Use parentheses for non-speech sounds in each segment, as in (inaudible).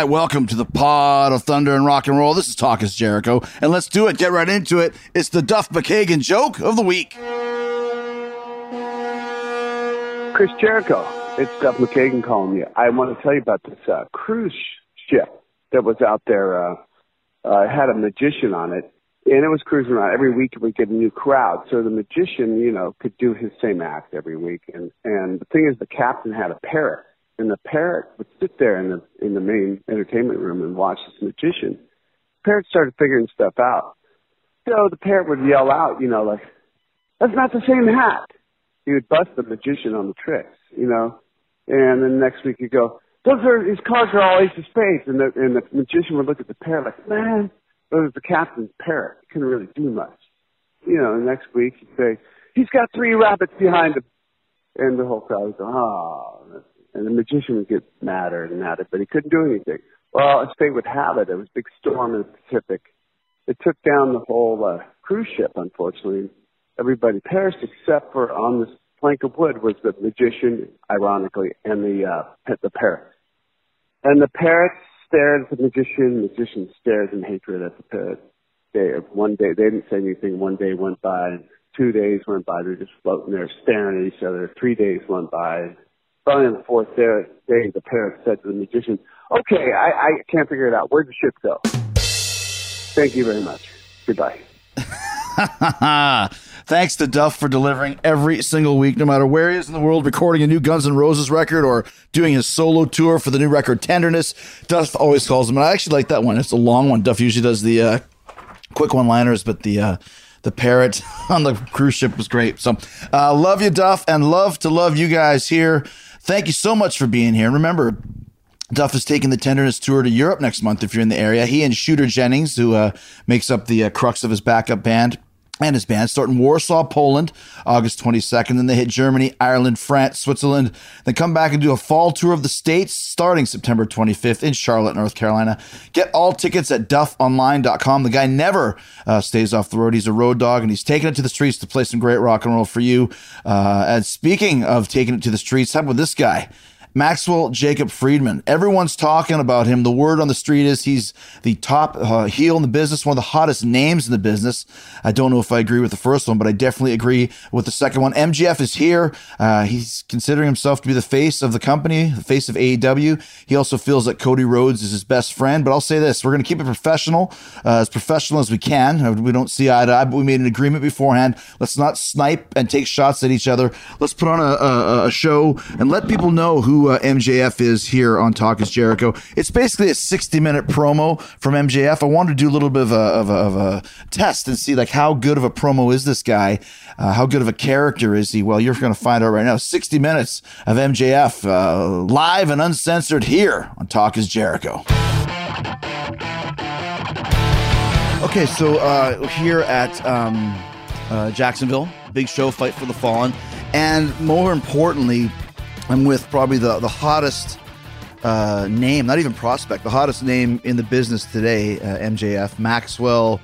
Right, welcome to the pod of thunder and rock and roll. This is Talk is Jericho, and let's do it. Get right into it. It's the Duff McKagan joke of the week. Chris Jericho. It's Duff McKagan calling you. I want to tell you about this uh, cruise ship that was out there. Uh, uh, had a magician on it, and it was cruising around. Every week we get a new crowd. So the magician, you know, could do his same act every week. And and the thing is, the captain had a parrot, and the parrot would sit there in the in the main entertainment room and watch this magician. The parrot started figuring stuff out. So the parrot would yell out, you know, like, "That's not the same hat." he would bust the magician on the tricks, you know. And then next week he'd go, those are his cards are all ace of spades, and the and the magician would look at the parrot like, man, it was the captain's parrot. He couldn't really do much, you know. And next week he'd say, he's got three rabbits behind him, and the whole crowd would go, oh, and the magician would get madder and madder, but he couldn't do anything. Well, as fate would have it, there was a big storm in the Pacific. It took down the whole uh, cruise ship, unfortunately everybody perished except for on this plank of wood was the magician, ironically, and the uh, the parrot. And the parrot stared at the magician. The magician stares in hatred at the parrot. They, one day they didn't say anything. One day went by. Two days went by. They're just floating there, staring at each other. Three days went by. Finally, on the fourth day, the parrot said to the magician, "Okay, I, I can't figure it out. Where'd the ship go?" Thank you very much. Goodbye. (laughs) Thanks to Duff for delivering every single week, no matter where he is in the world, recording a new Guns N' Roses record or doing his solo tour for the new record Tenderness. Duff always calls him, and I actually like that one. It's a long one. Duff usually does the uh, quick one-liners, but the uh, the parrot (laughs) on the cruise ship was great. So, uh, love you, Duff, and love to love you guys here. Thank you so much for being here. Remember, Duff is taking the Tenderness tour to Europe next month if you're in the area. He and Shooter Jennings, who uh, makes up the uh, crux of his backup band, and his band start in Warsaw, Poland, August 22nd. Then they hit Germany, Ireland, France, Switzerland. Then come back and do a fall tour of the states starting September 25th in Charlotte, North Carolina. Get all tickets at duffonline.com. The guy never uh, stays off the road. He's a road dog and he's taking it to the streets to play some great rock and roll for you. Uh, and speaking of taking it to the streets, how about this guy? Maxwell Jacob Friedman. Everyone's talking about him. The word on the street is he's the top uh, heel in the business, one of the hottest names in the business. I don't know if I agree with the first one, but I definitely agree with the second one. MJF is here. Uh, he's considering himself to be the face of the company, the face of AEW. He also feels that Cody Rhodes is his best friend. But I'll say this: we're going to keep it professional, uh, as professional as we can. Uh, We don't see eye to eye, but we made an agreement beforehand. Let's not snipe and take shots at each other. Let's put on a, a, a show and let people know who uh, MJF is here on Talk is Jericho. It's basically a 60 minute promo from MJF. I wanted to do a little bit of a, of a, of a test and see like how good of a promo is this guy? Uh, how good of a character is he? Well, you're going to find out right now. 60 minutes of MJF uh, live and uncensored here on Talk is Jericho. Okay, so uh, here at um, uh, Jacksonville, big show, Fight for the Fallen. And more importantly, I'm with probably the, the hottest uh, name, not even prospect, the hottest name in the business today, uh, MJF, Maxwell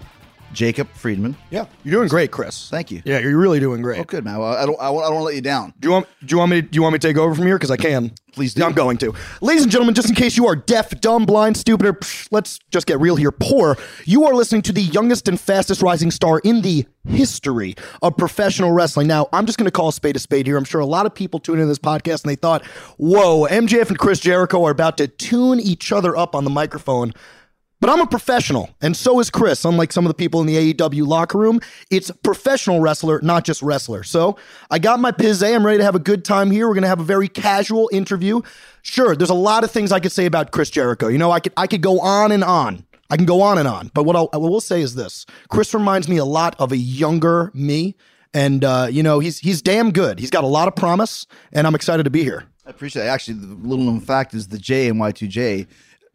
Jacob Friedman. Yeah, you're doing great, Chris. Thank you. Yeah, you're really doing great. Oh, good man. Well, I don't. I, I don't want to let you down. Do you want? Do you want me? To, do you want me to take over from here? Because I can. Please do. I'm going to. Ladies and gentlemen, just in case you are deaf, dumb, blind, stupid, or psh, let's just get real here, poor, you are listening to the youngest and fastest rising star in the history of professional wrestling. Now, I'm just going to call a spade a spade here. I'm sure a lot of people tune into this podcast and they thought, "Whoa, MJF and Chris Jericho are about to tune each other up on the microphone." But I'm a professional, and so is Chris. Unlike some of the people in the AEW locker room, it's professional wrestler, not just wrestler. So I got my pizze. I'm ready to have a good time here. We're gonna have a very casual interview. Sure, there's a lot of things I could say about Chris Jericho. You know, I could I could go on and on. I can go on and on. But what I'll, what we'll say is this: Chris reminds me a lot of a younger me, and uh, you know, he's he's damn good. He's got a lot of promise, and I'm excited to be here. I appreciate it. Actually, the little known fact is the J in Y2J.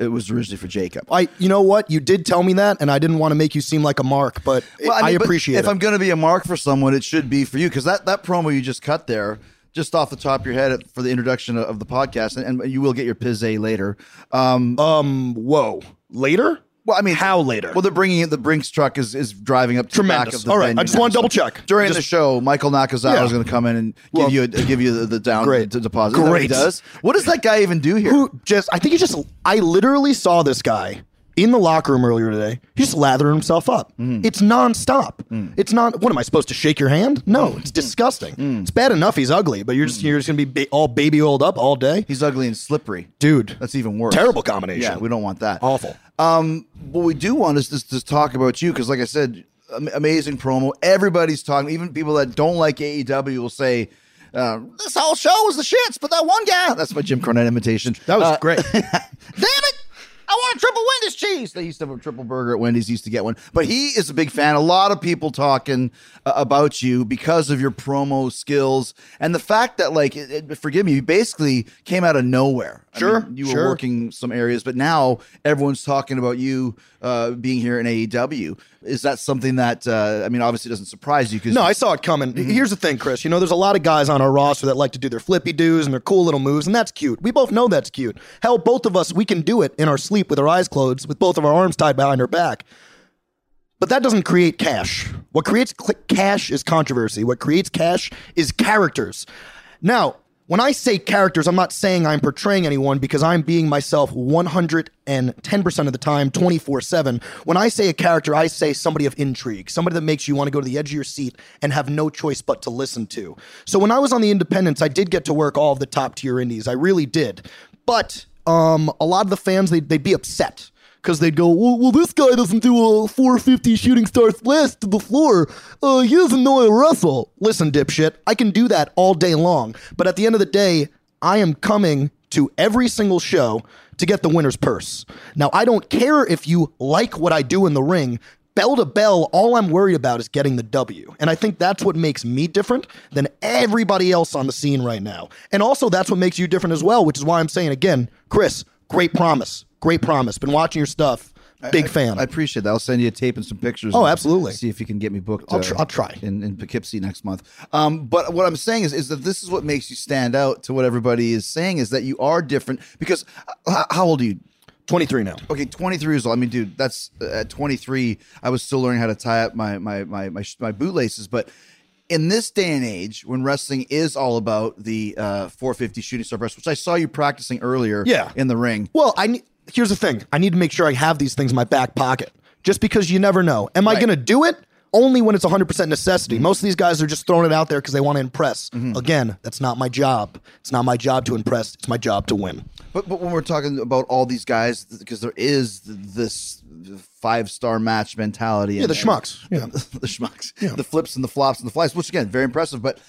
It was originally for Jacob. I, you know what? You did tell me that, and I didn't want to make you seem like a mark, but Well, I, mean, but appreciate If it. I'm going to be a mark for someone, it should be for you because that that promo you just cut there, just off the top of your head for the introduction of the podcast, and, and you will get your pizze later. Um, Um, whoa. Later? Well, I mean, How later? Well, they're bringing in the Brinks truck is is driving up to the back of the All right, I just now. wanna double check. during Just- the show. Michael Nakazawa Yeah. is going to come in and give Well, you a, give you the, the down great. d- deposit. What he Great. does. What does that guy even do here? Who just, I think he just, I literally saw this guy in the locker room earlier today. He's just lathered himself up. Mm. It's nonstop. It's not, what am I supposed to shake your hand? No, it's disgusting. Mm. It's bad enough he's ugly, but you're just, you're just going to be ba- all baby oiled up all day. He's ugly and slippery. Dude. That's even worse. Terrible combination. Yeah, we don't want that. Awful. Um, what we do want is just to talk about you because, like I said, amazing promo. Everybody's talking. Even people that don't like AEW will say, uh, "This whole show was the shits," but that one guy. That's my Jim Cornette imitation. That was Uh, great. (laughs) Damn it! I want a triple Wendy's cheese. They used to have a triple burger at Wendy's. Used to get one, but he is a big fan. A lot of people talking uh, about you because of your promo skills and the fact that, like, it, it- forgive me, you basically came out of nowhere. I Sure, mean, you were working some areas, but now everyone's talking about you uh, being here in AEW. Is that something that uh, I mean? Obviously, doesn't surprise you because No, I saw it coming. Mm-hmm. Here's the thing, Chris. You know, there's a lot of guys on our roster that like to do their flippy doos and their cool little moves, and that's cute. We both know that's cute. Hell, both of us, we can do it in our sleep with our eyes closed, with both of our arms tied behind our back. But that doesn't create cash. What creates cl- cash is controversy. What creates cash is characters. Now, when I say characters, I'm not saying I'm portraying anyone because I'm being myself 110% of the time, 24 7. When I say a character, I say somebody of intrigue, somebody that makes you want to go to the edge of your seat and have no choice but to listen to. So when I was on the independents, I did get to work all of the top tier indies. I really did. But um, a lot of the fans, they'd, they'd be upset because they'd go, well, well, this guy doesn't do a 450 shooting star splash to the floor. Uh, he doesn't know how to wrestle. Listen, dipshit, I can do that all day long. But at the end of the day, I am coming to every single show to get the winner's purse. Now, I don't care if you like what I do in the ring. Bell to bell, all I'm worried about is getting the W. And I think that's what makes me different than everybody else on the scene right now. And also, that's what makes you different as well, which is why I'm saying again, Chris, great promise. Great promise. Been watching your stuff. Big fan. I appreciate that. I'll send you a tape and some pictures. Oh, absolutely. See if you can get me booked. I'll uh, tr- I'll try. in, in Poughkeepsie next month. Um, but what I'm saying is, is that this is what makes you stand out to what everybody is saying is that you are different. Because uh, how old are you? 23 now. Okay, 23 years old. I mean, dude, that's uh, at 23. I was still learning how to tie up my my my my, my bootlaces, but. In this day and age, when wrestling is all about the uh, 450 shooting star press, which I saw you practicing earlier, Yeah. in the ring, Well, I here's the thing. I need to make sure I have these things in my back pocket, just because you never know. Am I Right. going to do it? Only when it's 100% necessity. Most of these guys are just throwing it out there because they want to impress. Mm-hmm. Again, that's not my job. It's not my job to impress. It's my job to win. But but when we're talking about all these guys, because there is this five star match mentality. Yeah, the schmucks. Yeah. (laughs) the schmucks, Yeah. the flips and the flops and the flies, which again, very impressive. But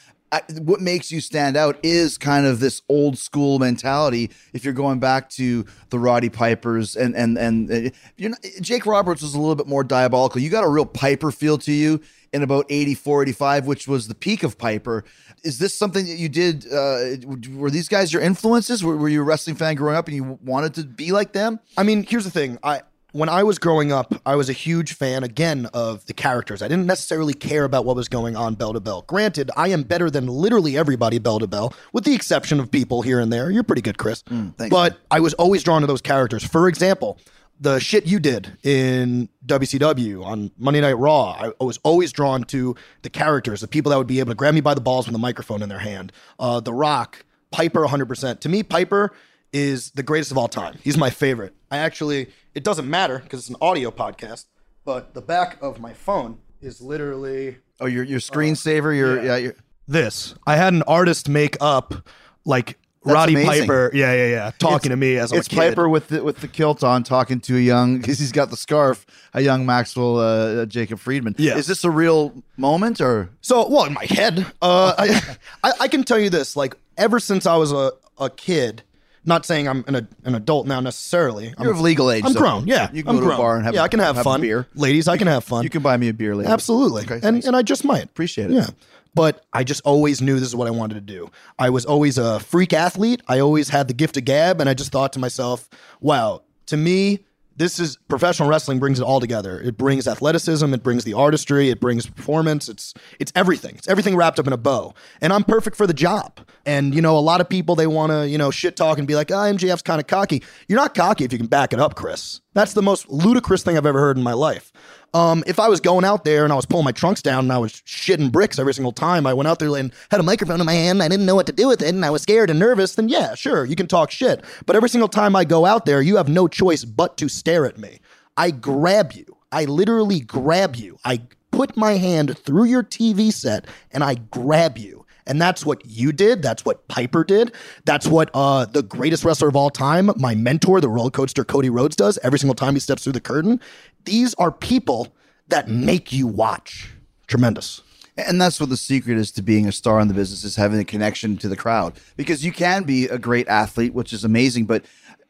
What makes you stand out is kind of this old school mentality. If you're going back to the Roddy Pipers and and and uh, not, Jake Roberts was a little bit more diabolical. You got a real Piper feel to you in about 84, 85, which was the peak of Piper. Is this something that you did? Uh, were these guys your influences? Were, were you a wrestling fan growing up and you wanted to be like them? I mean, here's the thing. I when I was growing up, I was a huge fan again of the characters. I didn't necessarily care about what was going on bell to bell. Granted, I am better than literally everybody bell to bell, with the exception of people here and there. You're pretty good, Chris. thanks. but I was always drawn to those characters. For example, the shit you did in WCW on Monday Night Raw, I, I was always drawn to the characters, the people that would be able to grab me by the balls with a microphone in their hand. Uh, the Rock, Piper, 100%. To me, Piper is the greatest of all time. He's my favorite. I actually, it doesn't matter because it's an audio podcast, but the back of my phone is literally Oh, your your screensaver. Your yeah. your, this. I had an artist make up like Roddy amazing. Piper. Yeah, yeah, yeah. Talking to me as I'm it's a kid. Piper with the with the kilt on, talking to a young (laughs) because he's got the scarf. A young Maxwell uh, Jacob Friedman. Yeah. Is this a real moment or? So, well, in my head, uh, I, (laughs) I I can tell you this: like, ever since I was a, a kid, not saying I'm an, an adult now necessarily. I'm, You're of legal age. I'm so grown. Yeah, You can I'm go to grown. a bar and have yeah, a- I can have, have a fun. beer. ladies. I can have fun. You can buy me a beer later. Absolutely. Okay, and and I just might. Appreciate it. Yeah. But I just always knew this is what I wanted to do. I was always a freak athlete. I always had the gift of gab and I just thought to myself, wow, to me this is professional wrestling brings it all together. It brings athleticism, it brings the artistry, it brings performance. It's it's everything. It's everything wrapped up in a bow. And I'm perfect for the job. And you know, a lot of people they want to, you know, shit talk and be like, "Ah, MJF's kind of cocky." You're not cocky if you can back it up, Chris. That's the most ludicrous thing I've ever heard in my life. Um, if I was going out there and I was pulling my trunks down and I was shitting bricks every single time I went out there and had a microphone in my hand, and I didn't know what to do with it, and I was scared and nervous, then yeah, sure, you can talk shit. But every single time I go out there, you have no choice but to stare at me. I grab you. I literally grab you. I put my hand through your TV set and I grab you. And that's what you did. That's what Piper did. That's what uh, the greatest wrestler of all time, my mentor, the roller coaster Cody Rhodes, does every single time he steps through the curtain. These are people that make you watch. Tremendous. And that's what the secret is to being a star in the business is having a connection to the crowd. Because you can be a great athlete, which is amazing, but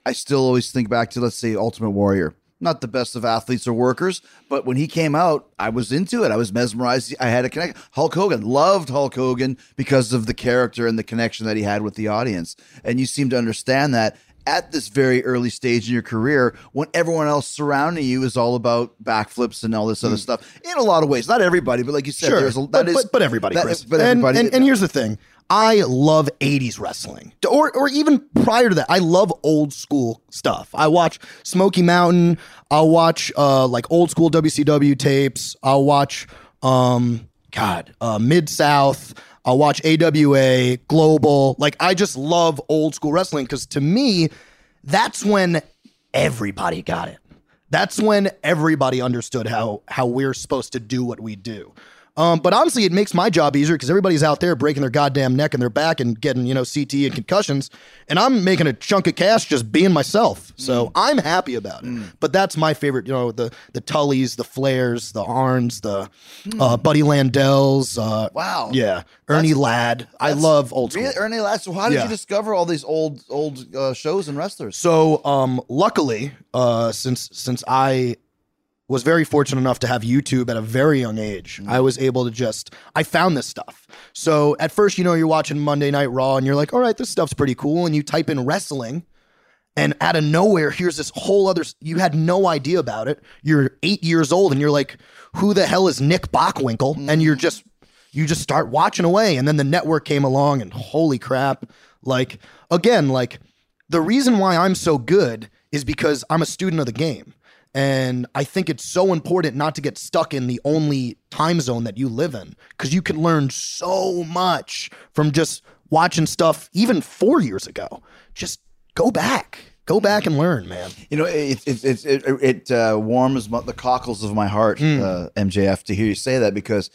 I still always think back to let's say Ultimate Warrior. Not the best of athletes or workers, but when he came out, I was into it. I was mesmerized. I had a connection. Hulk Hogan loved Hulk Hogan because of the character and the connection that he had with the audience. And you seem to understand that at this very early stage in your career when everyone else surrounding you is all about backflips and all this other hmm. stuff in a lot of ways. Not everybody, but like you said, Sure, there's a, that but, is- but, but everybody, that- Chris. But and, everybody. and, and here's the thing: I love '80s wrestling, or or even prior to that, I love old school stuff. I watch Smoky Mountain. I'll watch uh, like old school WCW tapes. I'll watch um, God uh, Mid South. I'll watch AWA Global. Like I just love old school wrestling because to me, that's when everybody got it. That's when everybody understood how how we're supposed to do what we do. Um, but honestly, it makes my job easier because everybody's out there breaking their goddamn neck and their back and getting you know CT and concussions, and I'm making a chunk of cash just being myself. So Mm. I'm happy about it. But that's my favorite. You know the the Tullys, the Flairs, the Arns, the uh, Buddy Landels. Uh, Mm. Wow. yeah, Ernie Ladd. I love old school. Really, Ernie Ladd. So how did Yeah. you discover all these old old uh, shows and wrestlers? So, um, luckily, uh, since since I was very fortunate enough to have YouTube at a very young age, I was able to just I found this stuff. So at first, you know, you're watching Monday Night Raw, and you're like, all right, this stuff's pretty cool, and you type in wrestling. And out of nowhere, here's this whole other. You had no idea about it. You're eight years old, and you're like, "Who the hell is Nick Bockwinkel?" And you're just, you just start watching away. And then the network came along, and holy crap! Like again, like the reason why I'm so good is because I'm a student of the game. And I think it's so important not to get stuck in the only time zone that you live in because you can learn so much from just watching stuff even four years ago. Just go back, go back and learn, man. You know, it it it it, it uh, warms my, the cockles of my heart, uh, MJF, to hear you say that because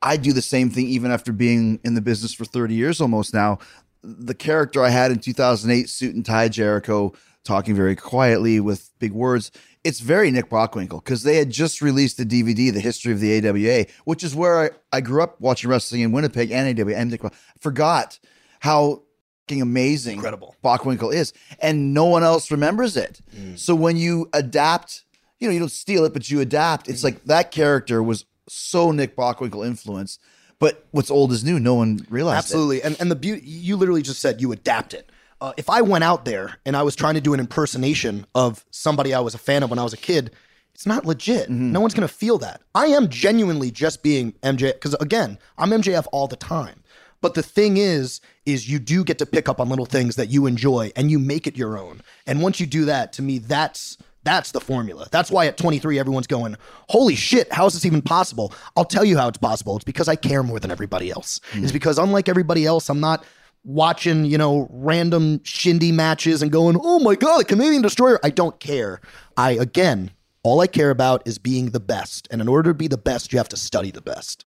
I do the same thing even after being in the business for 30 years almost now. The character I had in 2008, suit and tie Jericho, talking very quietly with big words. It's very Nick Bockwinkel because they had just released the DVD, The History of the AWA, which is where I, I grew up watching wrestling in Winnipeg and AWA. And Nick, Bock- forgot how fucking amazing Incredible. Bockwinkel is, and no one else remembers it. Mm. So when you adapt, you know, you don't steal it, but you adapt. It's like that character was so Nick Bockwinkel influence, but what's old is new. No one realized it. Absolutely. And and the beauty you literally just said you adapt it. Uh, if I went out there and I was trying to do an impersonation of somebody I was a fan of when I was a kid, it's not legit. No one's gonna feel that. I am genuinely just being MJ because again, I'm MJF all the time. But the thing is, is you do get to pick up on little things that you enjoy and you make it your own. And once you do that, to me, that's That's the formula. That's why at 23, everyone's going, Holy shit, how is this even possible? I'll tell you how it's possible. It's because I care more than everybody else. It's because, unlike everybody else, I'm not watching, you know, random shindy matches and going, oh my God, a Canadian destroyer. I don't care. I, again, all I care about is being the best. And in order to be the best, you have to study the best.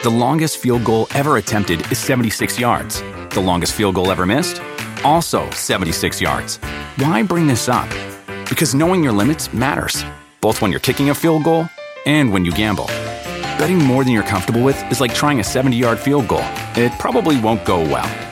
The longest field goal ever attempted is 76 yards. The longest field goal ever missed? Also 76 yards. Why bring this up? Because knowing your limits matters, both when you're kicking a field goal and when you gamble. Betting more than you're comfortable with is like trying a 70 yard field goal, it probably won't go well.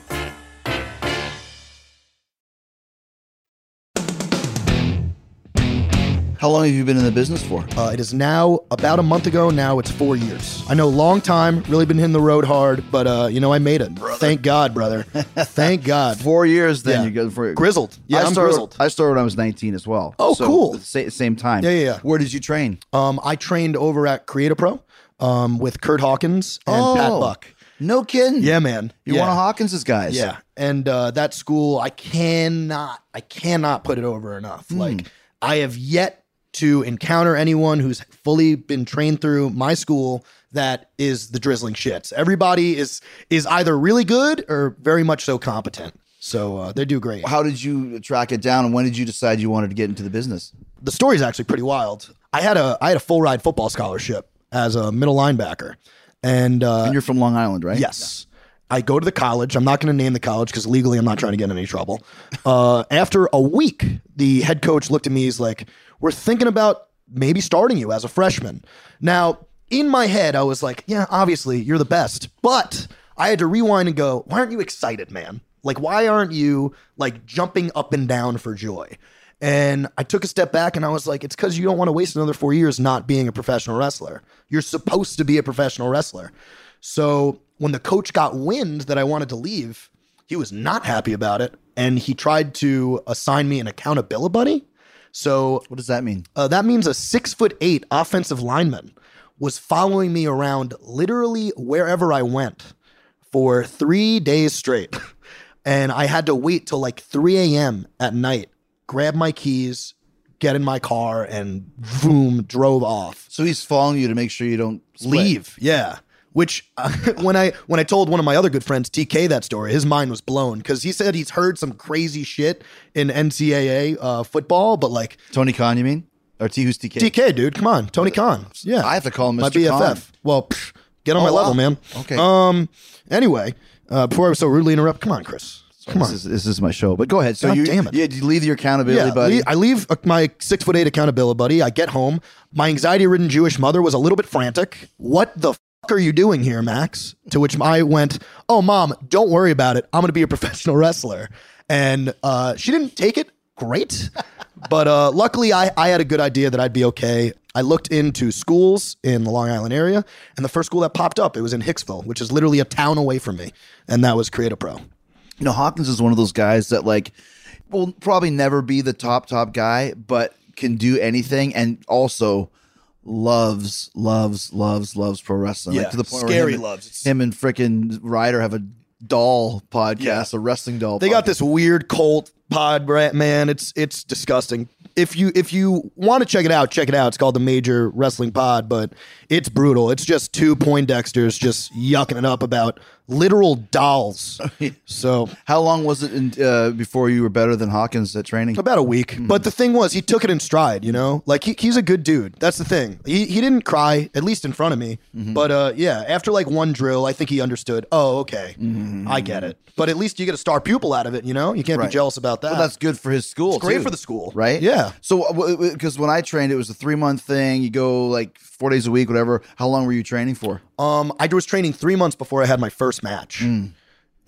How long have you been in the business for? Uh, it is now about a month ago. Now it's four years. I know, long time. Really been hitting the road hard, but uh, you know, I made it. Thank God, brother. (laughs) Thank God. Four years. Then Yeah. you go for Grizzled. Yeah, I I'm started, grizzled. I started when I was 19 as well. Oh, cool. sa- same time. Yeah, yeah, yeah. Where did you train? Um, I trained over at Create a Pro um, with Kurt Hawkins and Pat Oh. Buck. No kidding. Yeah, man. You're yeah. one of Hawkins's guys. Yeah, and uh, that school, I cannot, I cannot put it over enough. Hmm. Like, I have yet to encounter anyone who's fully been trained through my school that is the drizzling shits. Everybody is is either really good or very much so competent. So uh, they do great. How did you track it down, and when did you decide you wanted to get into the business? the story's actually pretty wild. I had a I had a full ride football scholarship as a middle linebacker, and, uh, And you're from Long Island, right? Yes. I go to the college. I'm not going to name the college because legally I'm not trying to get in any trouble. Uh, after a week, the head coach looked at me. He's like, We're thinking about maybe starting you as a freshman. Now, in my head, I was like, Yeah, obviously, you're the best. But I had to rewind and go, Why aren't you excited, man? Like, why aren't you like jumping up and down for joy? And I took a step back and I was like, it's because you don't want to waste another four years not being a professional wrestler. You're supposed to be a professional wrestler. So when the coach got wind that I wanted to leave, he was not happy about it. And he tried to assign me an accountability buddy. So What does that mean? uh, that means a six foot eight offensive lineman was following me around literally wherever I went for three days straight. (laughs) And I had to wait till like 3 a.m. at night, grab my keys, get in my car, and boom, drove off. So he's following you to make sure you don't split. Leave. Yeah. Which uh, (laughs) when I when I told one of my other good friends TK that story, his mind was blown because he said he's heard some crazy shit in NCAA uh, football, but like Tony Khan, you mean? Or T who's TK? TK, dude, come on, Tony Khan. Yeah, I have to call him my Mr. BFF. Khan. Well, pff, get on Oh, my level, wow. man. Okay. Um. Anyway, uh, before I was so rudely interrupted, come on, Chris. Come on. This is, this is my show. But go ahead. So God you, damn it. Yeah, you leave your accountability Yeah, buddy. I leave uh, my six foot eight accountability buddy. I get home. My anxiety ridden Jewish mother was a little bit frantic. What the are you doing here, Max? To which I went, Oh, mom, don't worry about it. I'm going to be a professional wrestler. And uh, she didn't take it great. but uh, luckily, I, I had a good idea that I'd be okay. I looked into schools in the Long Island area, and the first school that popped up, it was in Hicksville, which is literally a town away from me. And that was Create a Pro. you know, Hawkins is one of those guys that like will probably never be the top top guy, but can do anything and also loves, loves, loves, loves pro wrestling. Yeah, like to the point scary where him, loves. Him and freaking Ryder have a doll podcast, Yeah. a wrestling doll. They got this weird cult pod, man. It's it's disgusting. If you if you want to check it out, check it out. It's called the Major Wrestling Pod, but it's brutal. It's just two Poindexters just yucking it up about literal dolls. (laughs) so How long was it in, uh, before you were better than Hawkins at training? about a week. Hmm. But the thing was, he took it in stride. You know, like he, he's a good dude. That's the thing. He he didn't cry, at least in front of me. Mm-hmm. But uh, yeah, after like one drill, I think he understood. Oh, okay, Mm-hmm. I get it. But at least you get a star pupil out of it. You know, you can't Right. be jealous about that. Well, that's good for his school. It's great for the school. right? Yeah. So, because when I trained, it was a three month thing. You go like four days a week, whatever. How long were you training for? Um, I was training three months before I had my first match. Hmm.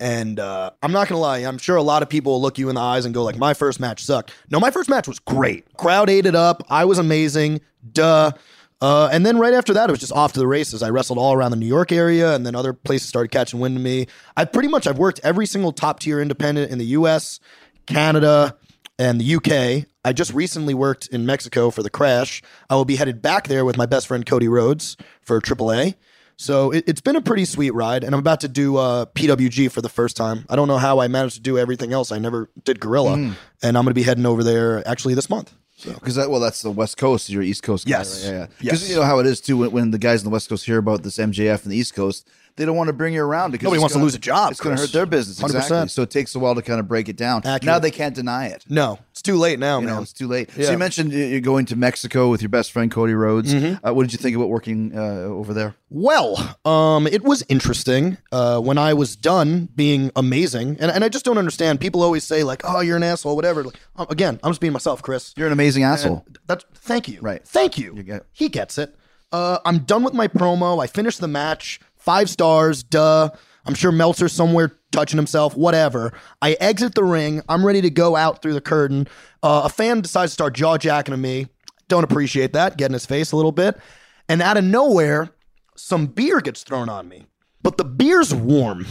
And uh, I'm not gonna lie, I'm sure a lot of people will look you in the eyes and go like, "My first match sucked." No, my first match was great. Crowd ate it up. I was amazing. Duh. Uh, and then right after that, it was just off to the races. I wrestled all around the New York area, and then other places started catching wind of me. I pretty much I've worked every single top tier independent in the U.S., Canada, and the UK. I just recently worked in Mexico for the Crash. I will be headed back there with my best friend Cody Rhodes for AAA. So it, it's been a pretty sweet ride, and I'm about to do uh, PWG for the first time. I don't know how I managed to do everything else. I never did Guerrilla, Mm. and I'm going to be heading over there actually this month. Because that well, that's the West Coast. You're East Coast. Guy, Yes. right? yeah, yeah. Because Yes. you know how it is too. When, when the guys on the West Coast hear about this MJF in the East Coast, they don't want to bring you around because Nobody wants to gonna- lose a job, It's going to hurt their business. 100%. Exactly. So it takes a while to kind of break it down. Accurate. Now they can't deny it. No, it's too late now, You man. know, it's too late. Yeah. So you mentioned you- you're going to Mexico with your best friend Cody Rhodes. Mm-hmm. Uh, what did you think about working uh, over there? Well, um, it was interesting uh, when I was done being amazing, and, and I just don't understand. People always say like, "Oh, you're an asshole," whatever. Like, um, again, I'm just being myself, Chris. You're an amazing asshole. That's thank you. Right. Thank you. You get. He gets it. Uh, I'm done with my promo. I finished the match. Five stars. Duh. I'm sure Meltzer's somewhere touching himself. Whatever. I exit the ring. I'm ready to go out through the curtain. Uh, a fan decides to start jaw jacking at me. Don't appreciate that. Get in his face a little bit. And out of nowhere, some beer gets thrown on me. But the beer's warm,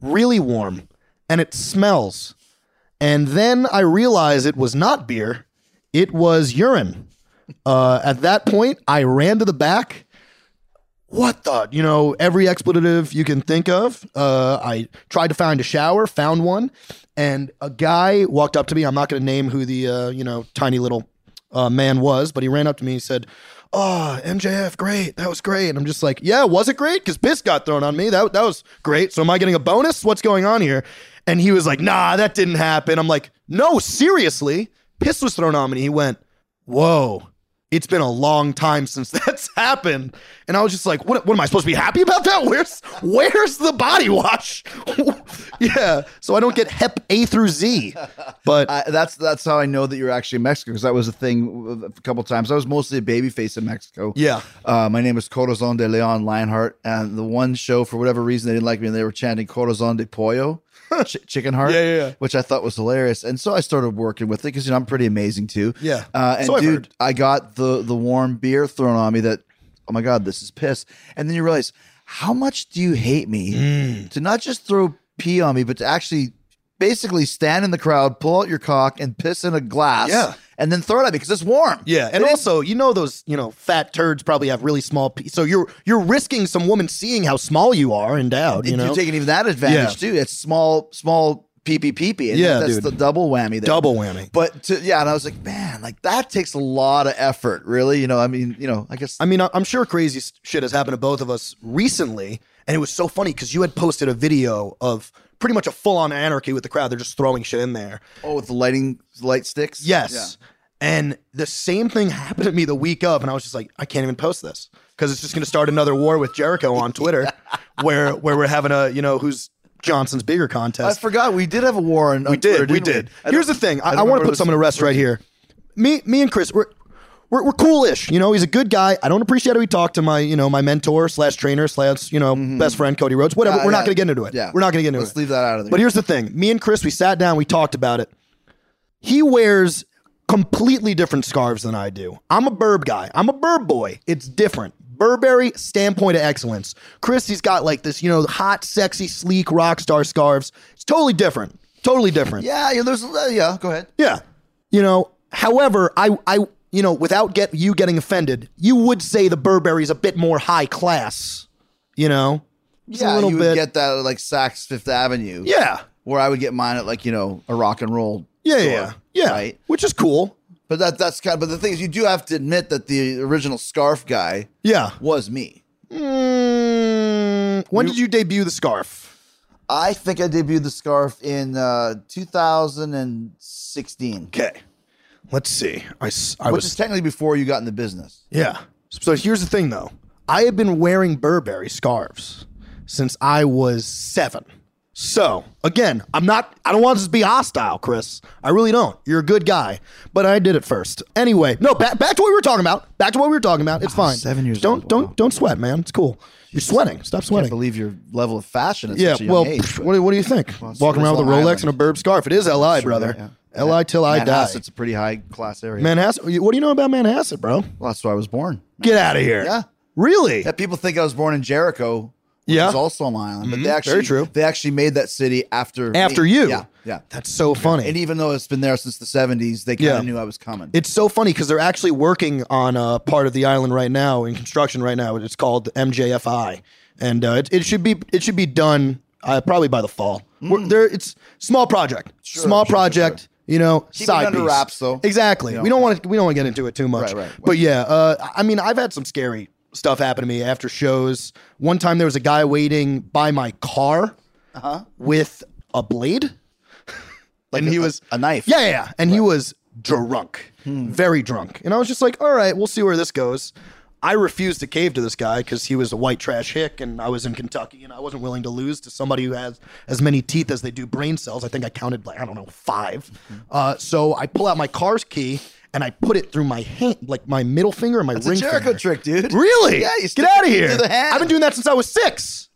really warm, and it smells. And then I realize it was not beer, it was urine. Uh, at that point, I ran to the back. What the, you know, every expletive you can think of. Uh, I tried to find a shower, found one, and a guy walked up to me. I'm not going to name who the, uh, you know, tiny little uh, man was, but he ran up to me and said, Oh, MJF, great. That was great. And I'm just like, Yeah, was it great? Because piss got thrown on me. That, that was great. So am I getting a bonus? What's going on here? And he was like, Nah, that didn't happen. I'm like, No, seriously. Piss was thrown on me. He went, Whoa, it's been a long time since (laughs) that's happened. And I was just like, what, what am I supposed to be happy about that? Where's where's the body wash? (laughs) yeah. So I don't get Hep A through Z. But (laughs) I, that's that's how I know that you're actually in Mexico because that was a thing a couple times. I was mostly a baby face in Mexico. Yeah. Uh, my name is Corazon de Leon Lionheart, and the one show for whatever reason they didn't like me, and they were chanting Corazon de Pollo, ch- chicken heart. Yeah, yeah, yeah. Which I thought was hilarious, and so I started working with it because you know I'm pretty amazing too. Yeah. Uh, and So dude. I got the the warm beer thrown on me that oh my god, this is piss. And then you realize how much do you hate me Mm. to not just throw pee on me, but to actually basically stand in the crowd, pull out your cock, and piss in a glass. Yeah. And then throw it at me because it's warm. yeah, and also, you know those, you know, fat turds probably have really small pe- so you're you're risking some woman seeing how small you are endowed, you And know. you're taking even that advantage Yeah. too. It's small, small pee pee pee pee. And Yeah, that's dude. the double whammy. There. Double whammy. But to, yeah, and I was like, man, like that takes a lot of effort, really. You know, I mean, you know, I guess I mean, I'm sure crazy shit has happened to both of us recently, and it was so funny because you had posted a video of pretty much a full-on anarchy with the crowd. They're just throwing shit in there. oh, with the lighting light sticks. Yes. And the same thing (laughs) happened to me the week of, and I was just like, I can't even post this because it's just going to start another war with Jericho on (laughs) Twitter, where where we're having a you know who's Johnson's bigger contest. I forgot we did have a war on. we did, we did. Here's the thing. I, I want to put someone to rest right here. Me, me and Chris, we're. We're, we're cool-ish, you know. He's a good guy. I don't appreciate how he talked to my, you know, my mentor slash trainer slash, you know, best friend Cody Rhodes. Whatever. Yeah, we're not going to get into it. Yeah. we're not going to get into it. Let's leave that out of there. But here's the thing: me and Chris, we sat down, we talked about it. He wears completely different scarves than I do. I'm a Burb guy. I'm a Burb boy. It's different. Burberry standpoint of excellence. Chris, he's got like this, you know, hot, sexy, sleek rock star scarves. It's totally different. Totally different. Yeah, yeah. There's uh, yeah. Go ahead. Yeah. You know, however, I I you know, without get you getting offended, you would say the Burberry's a bit more high class. You know? Just yeah, you bit. get that at like Saks Fifth Avenue. yeah. where I would get mine at like you know a rock and roll. Yeah, store, yeah, yeah. Right. Which is cool. But that that's kind of. But the thing is, you do have to admit that the original scarf guy Yeah. was me. Mm, when did you debut the scarf? I think I debuted the scarf in uh, 2016, Okay. Let's see. I, I which was is technically before you got in the business. yeah. So here's the thing though. I have been wearing Burberry scarves since I was 7. So, again, I'm not I don't want this to be hostile, Chris. I really don't. You're a good guy, but I did it first. Anyway, no, back back to what we were talking about. Back to what we were talking about. It's ah, fine. seven years Don't old, don't wow. don't sweat, man. It's cool. You're sweating. Stop sweating. I can't sweating. believe your level of fashion at Yeah, such a young well, age. pff, but- what, do- what do you think? Well, it's- Walking around with a Long Rolex Island. and a Burb scarf. It is LI, brother. yeah. LI till I die. Manhasset's a pretty high class area. Manhasset. What do you know about Manhasset, bro? well, that's where I was born. Get out of here. Yeah. Really? Yeah, people think I was born in Jericho, which Yeah. is also on Long Island. But they Mhm. actually Very true. they actually made that city after After me. you. Yeah, yeah. That's so funny. And even though it's been there since the '70s, they kind of Yeah. knew I was coming. It's so funny because they're actually working on a part of the island right now in construction right now. It's called MJFI, and uh, it, it should be it should be done uh, probably by the fall. We're, there, it's small project, small sure, project. You know, Keep side under piece. wraps, though. Exactly. We don't want to. We don't want to get into it too much. Right, right. But yeah, uh, I mean, I've had some scary stuff happen to me after shows. One time there was a guy waiting by my car Uh-huh. with a blade, (laughs) and he a- was a knife. Yeah, yeah, yeah. and he was drunk, Hmm. very drunk, and I was just like, all right, we'll see where this goes. I refused to cave to this guy because he was a white trash hick, and I was in Kentucky, and I wasn't willing to lose to somebody who has as many teeth as they do brain cells. I think I counted like I don't know 5 Hmm. Uh, so I pull out my car's key and I put it through my hand, like my middle finger and my ring It's a ring Jericho finger. trick, dude. Really? Yeah, you Get out of here. I've been doing that since I was six.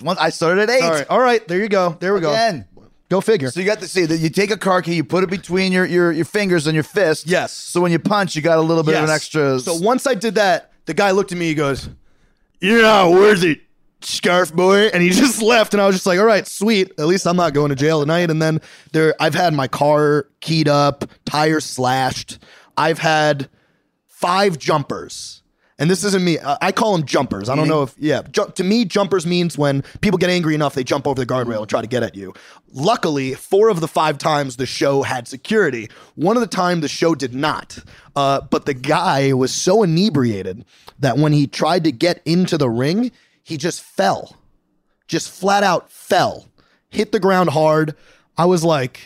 One- I started at eight. All right, all right, there you go. There we go. Again. Go figure. So you got to see that you take a car key, you put it between your, your your fingers and your fist. Yes. So when you punch, you got a little bit of an extra. So once I did that, the guy looked at me. He goes, "You're not worth it, scarf boy," and he (laughs) just left. And I was just like, "All right, sweet. At least I'm not going to jail tonight." And then there, I've had my car keyed up, tires slashed. I've had five jumpers. And this isn't me. I I call them jumpers. I don't know if, yeah. To me, jumpers means when people get angry enough, they jump over the guardrail and try to get at you. Luckily, four of the five times the show had security. One of the time the show did not. Uh, but the guy was so inebriated that when he tried to get into the ring, he just fell. Just flat out fell. Hit the ground hard. I was like,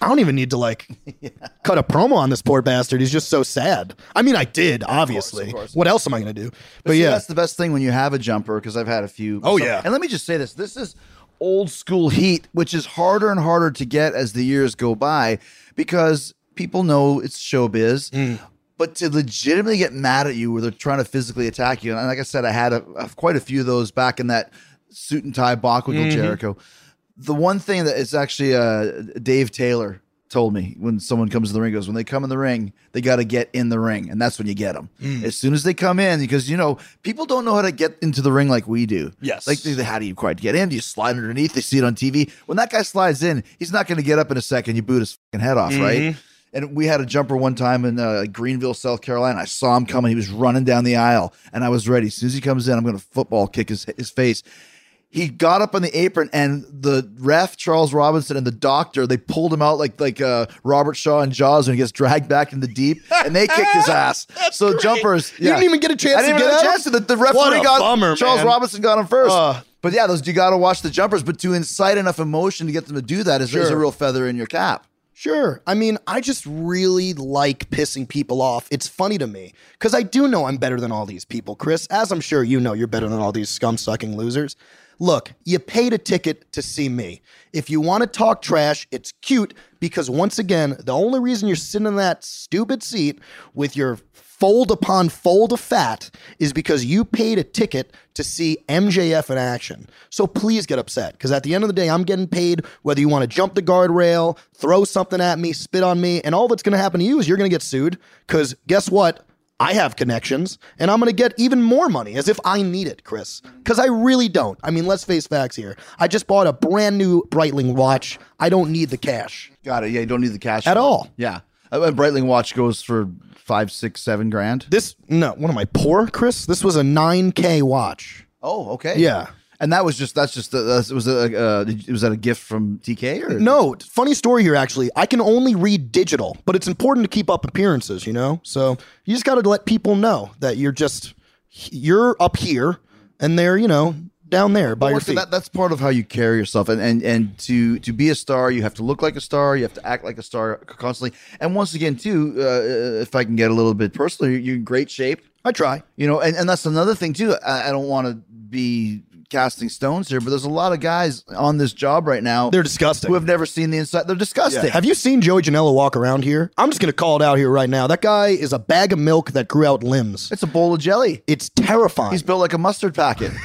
I don't even need to like (laughs) cut a promo on this poor bastard. He's just so sad. I mean, I did, obviously. What else am I going to do? But, See, yeah. that's the best thing when you have a jumper because I've had a few. Oh, yeah. And let me just say this: this is old school heat, which is harder and harder to get as the years go by because people know it's showbiz. Mm. But to legitimately get mad at you where they're trying to physically attack you, and like I said, I had a, a- quite a few of those back in that suit and tie Bockwinkel Mm-hmm. Jericho. The one thing that is actually uh, Dave Taylor told me when someone comes to the ring goes when they come in the ring they got to get in the ring and that's when you get them Mm. as soon as they come in because you know people don't know how to get into the ring like we do Yes. like they- how do you quite get in do you slide underneath they see it on tv when that guy slides in he's not going to get up in a second you boot his fucking head off right and we had a jumper one time in uh, Greenville, South Carolina. I saw him coming. He was running down the aisle, and I was ready. As soon as he comes in, I'm going to football kick his his face. He got up on the apron, and the ref Charles Robinson and the doctor they pulled him out like like uh, Robert Shaw and Jaws when he gets dragged back in the deep, and they kicked his (laughs) ass. so jumpers, You didn't even get a chance I didn't to even get a chance to. The, the referee got bummer, Charles man. Robinson got him first. Uh. but yeah, those you got to watch the jumpers. But to incite enough emotion to get them to do that is, is a real feather in your cap. Sure. I mean, I just really like pissing people off. It's funny to me because I do know I'm better than all these people, Chris. As I'm sure you know, you're better than all these scum sucking losers. Look, you paid a ticket to see me. If you want to talk trash, it's cute because once again, the only reason you're sitting in that stupid seat with your fold upon fold of fat is because you paid a ticket to see MJF in action. So please get upset because at the end of the day, I'm getting paid whether you want to jump the guardrail, throw something at me, spit on me, and all that's going to happen to you is you're going to get sued because guess what? I have connections and I'm going to get even more money as if I need it, Chris. Because I really don't. I mean, let's face facts here. I just bought a brand new Breitling watch. I don't need the cash. Got it. Yeah, you don't need the cash At all. Yeah, a Breitling watch goes for five, six, seven grand. This, no, what am I, poor, Chris? This was a 9K watch. Oh, okay. Yeah. And that was just that's just uh, that was a uh, was that a gift from TK or No, funny story here, actually. I can only read digital, but it's important to keep up appearances, you know? So you just got to let people know that you're just, you're up here and they're, you know, down there by Well, your feet. that, that's part of how you carry yourself, and, and and to to be a star, you have to look like a star, you have to act like a star constantly. And once again, too, uh, if I can get a little bit personal, you're, you're in great shape. I try. You know, and, and that's another thing too. I, I don't want to be casting stones here, but there's a lot of guys on this job right now. They're disgusting. Who have never seen the inside. They're disgusting. Have you seen Joey Janela walk around here? I'm just going to call it out here right now. That guy is a bag of milk that grew out limbs. It's a bowl of jelly. It's terrifying. He's built like a mustard packet. (laughs)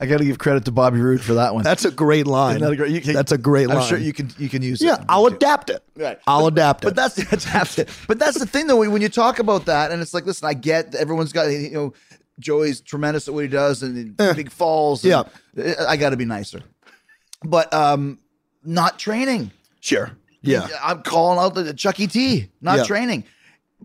I got to give credit to Bobby Roode for that one. That's a great line. That a great- you can- That's a great line. I'm sure you can you can use it. Yeah, I'll adapt it. Right. I'll adapt it. But that's (laughs) that's it. But that's the thing though. When when you talk about that, and it's like, listen, I get that everyone's got you know. Joey's tremendous at what he does and big falls. and Yeah. I got to be nicer, but um, not training. Sure. Yeah. I'm calling out the Chuck E. T. Not Yeah. training.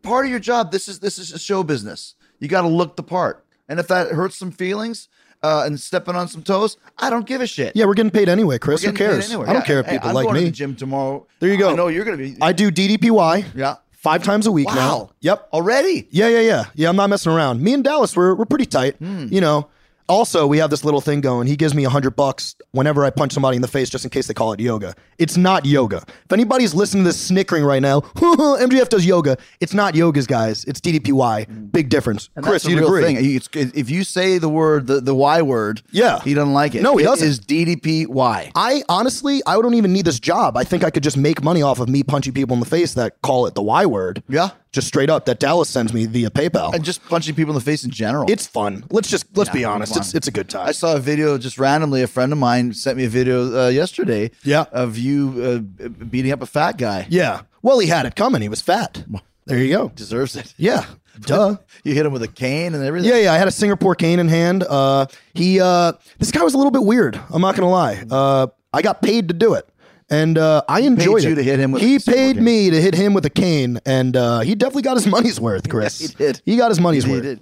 Part of your job. This is this is a show business. You got to look the part, and if that hurts some feelings uh, and stepping on some toes, I don't give a shit. Yeah, we're getting paid anyway, Chris. Who cares? anyway. I don't Yeah. care if Hey, people I'm like going to me. the gym tomorrow. There you go. I know you're going to be. I do DDPY. Yeah. Five times a week now. Yep. already. Yeah, yeah, yeah. Yeah, I'm not messing around. Me and Dallas, we're, we're pretty tight. Hmm. You know, also, we have this little thing going. He gives me a hundred bucks whenever I punch somebody in the face, just in case they call it yoga. It's not yoga. If anybody's listening to this snickering right now, (laughs) MJF does yoga. It's not yogas, guys. It's DDPY. Big difference. And Chris, you'd real agree. thing. It's- if you say the word, the, the Y word, Yeah. he doesn't like it. No, he It doesn't. is DDPY. I honestly, I don't even need this job. I think I could just make money off of me punching people in the face that call it the Y word. Yeah. Just straight up that Dallas sends me via PayPal. And just punching people in the face in general. it's fun. Let's just let's be honest. It's it's a good time. I saw a video just randomly. A friend of mine sent me a video uh, yesterday. Yeah. of you uh, beating up a fat guy. yeah. Well, he had it coming. He was fat. There you go. deserves it. Yeah. (laughs) Duh. (laughs) You hit him with a cane and everything. Yeah, yeah. I had a Singapore cane in hand. Uh, he, uh, this guy was a little bit weird. I'm not gonna lie. Uh, I got paid to do it, and uh, I enjoyed you it. to hit him with he a Singapore paid cane. me to hit him with a cane, and uh, he definitely got his (laughs) money's worth, Chris. he did. He got his money's He worth. did.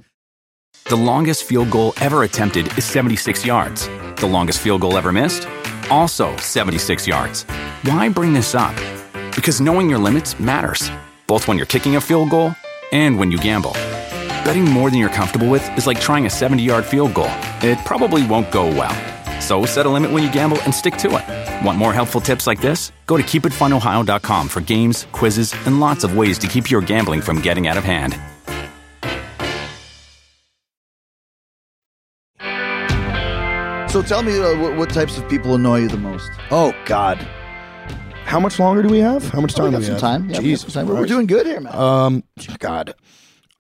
The longest field goal ever attempted is 76 yards. The longest field goal ever missed? Also 76 yards. Why bring this up? Because knowing your limits matters, both when you're kicking a field goal and when you gamble. Betting more than you're comfortable with is like trying a 70 yard field goal. It probably won't go well. So set a limit when you gamble and stick to it. Want more helpful tips like this? Go to keepitfunohio.com for games, quizzes, and lots of ways to keep your gambling from getting out of hand. So tell me, uh, what, what types of people annoy you the most? Oh God. How much longer do we have? How much time we do got we some have? time. Yeah, we got Jesus some time. We're, we're doing good here, man. Um, God,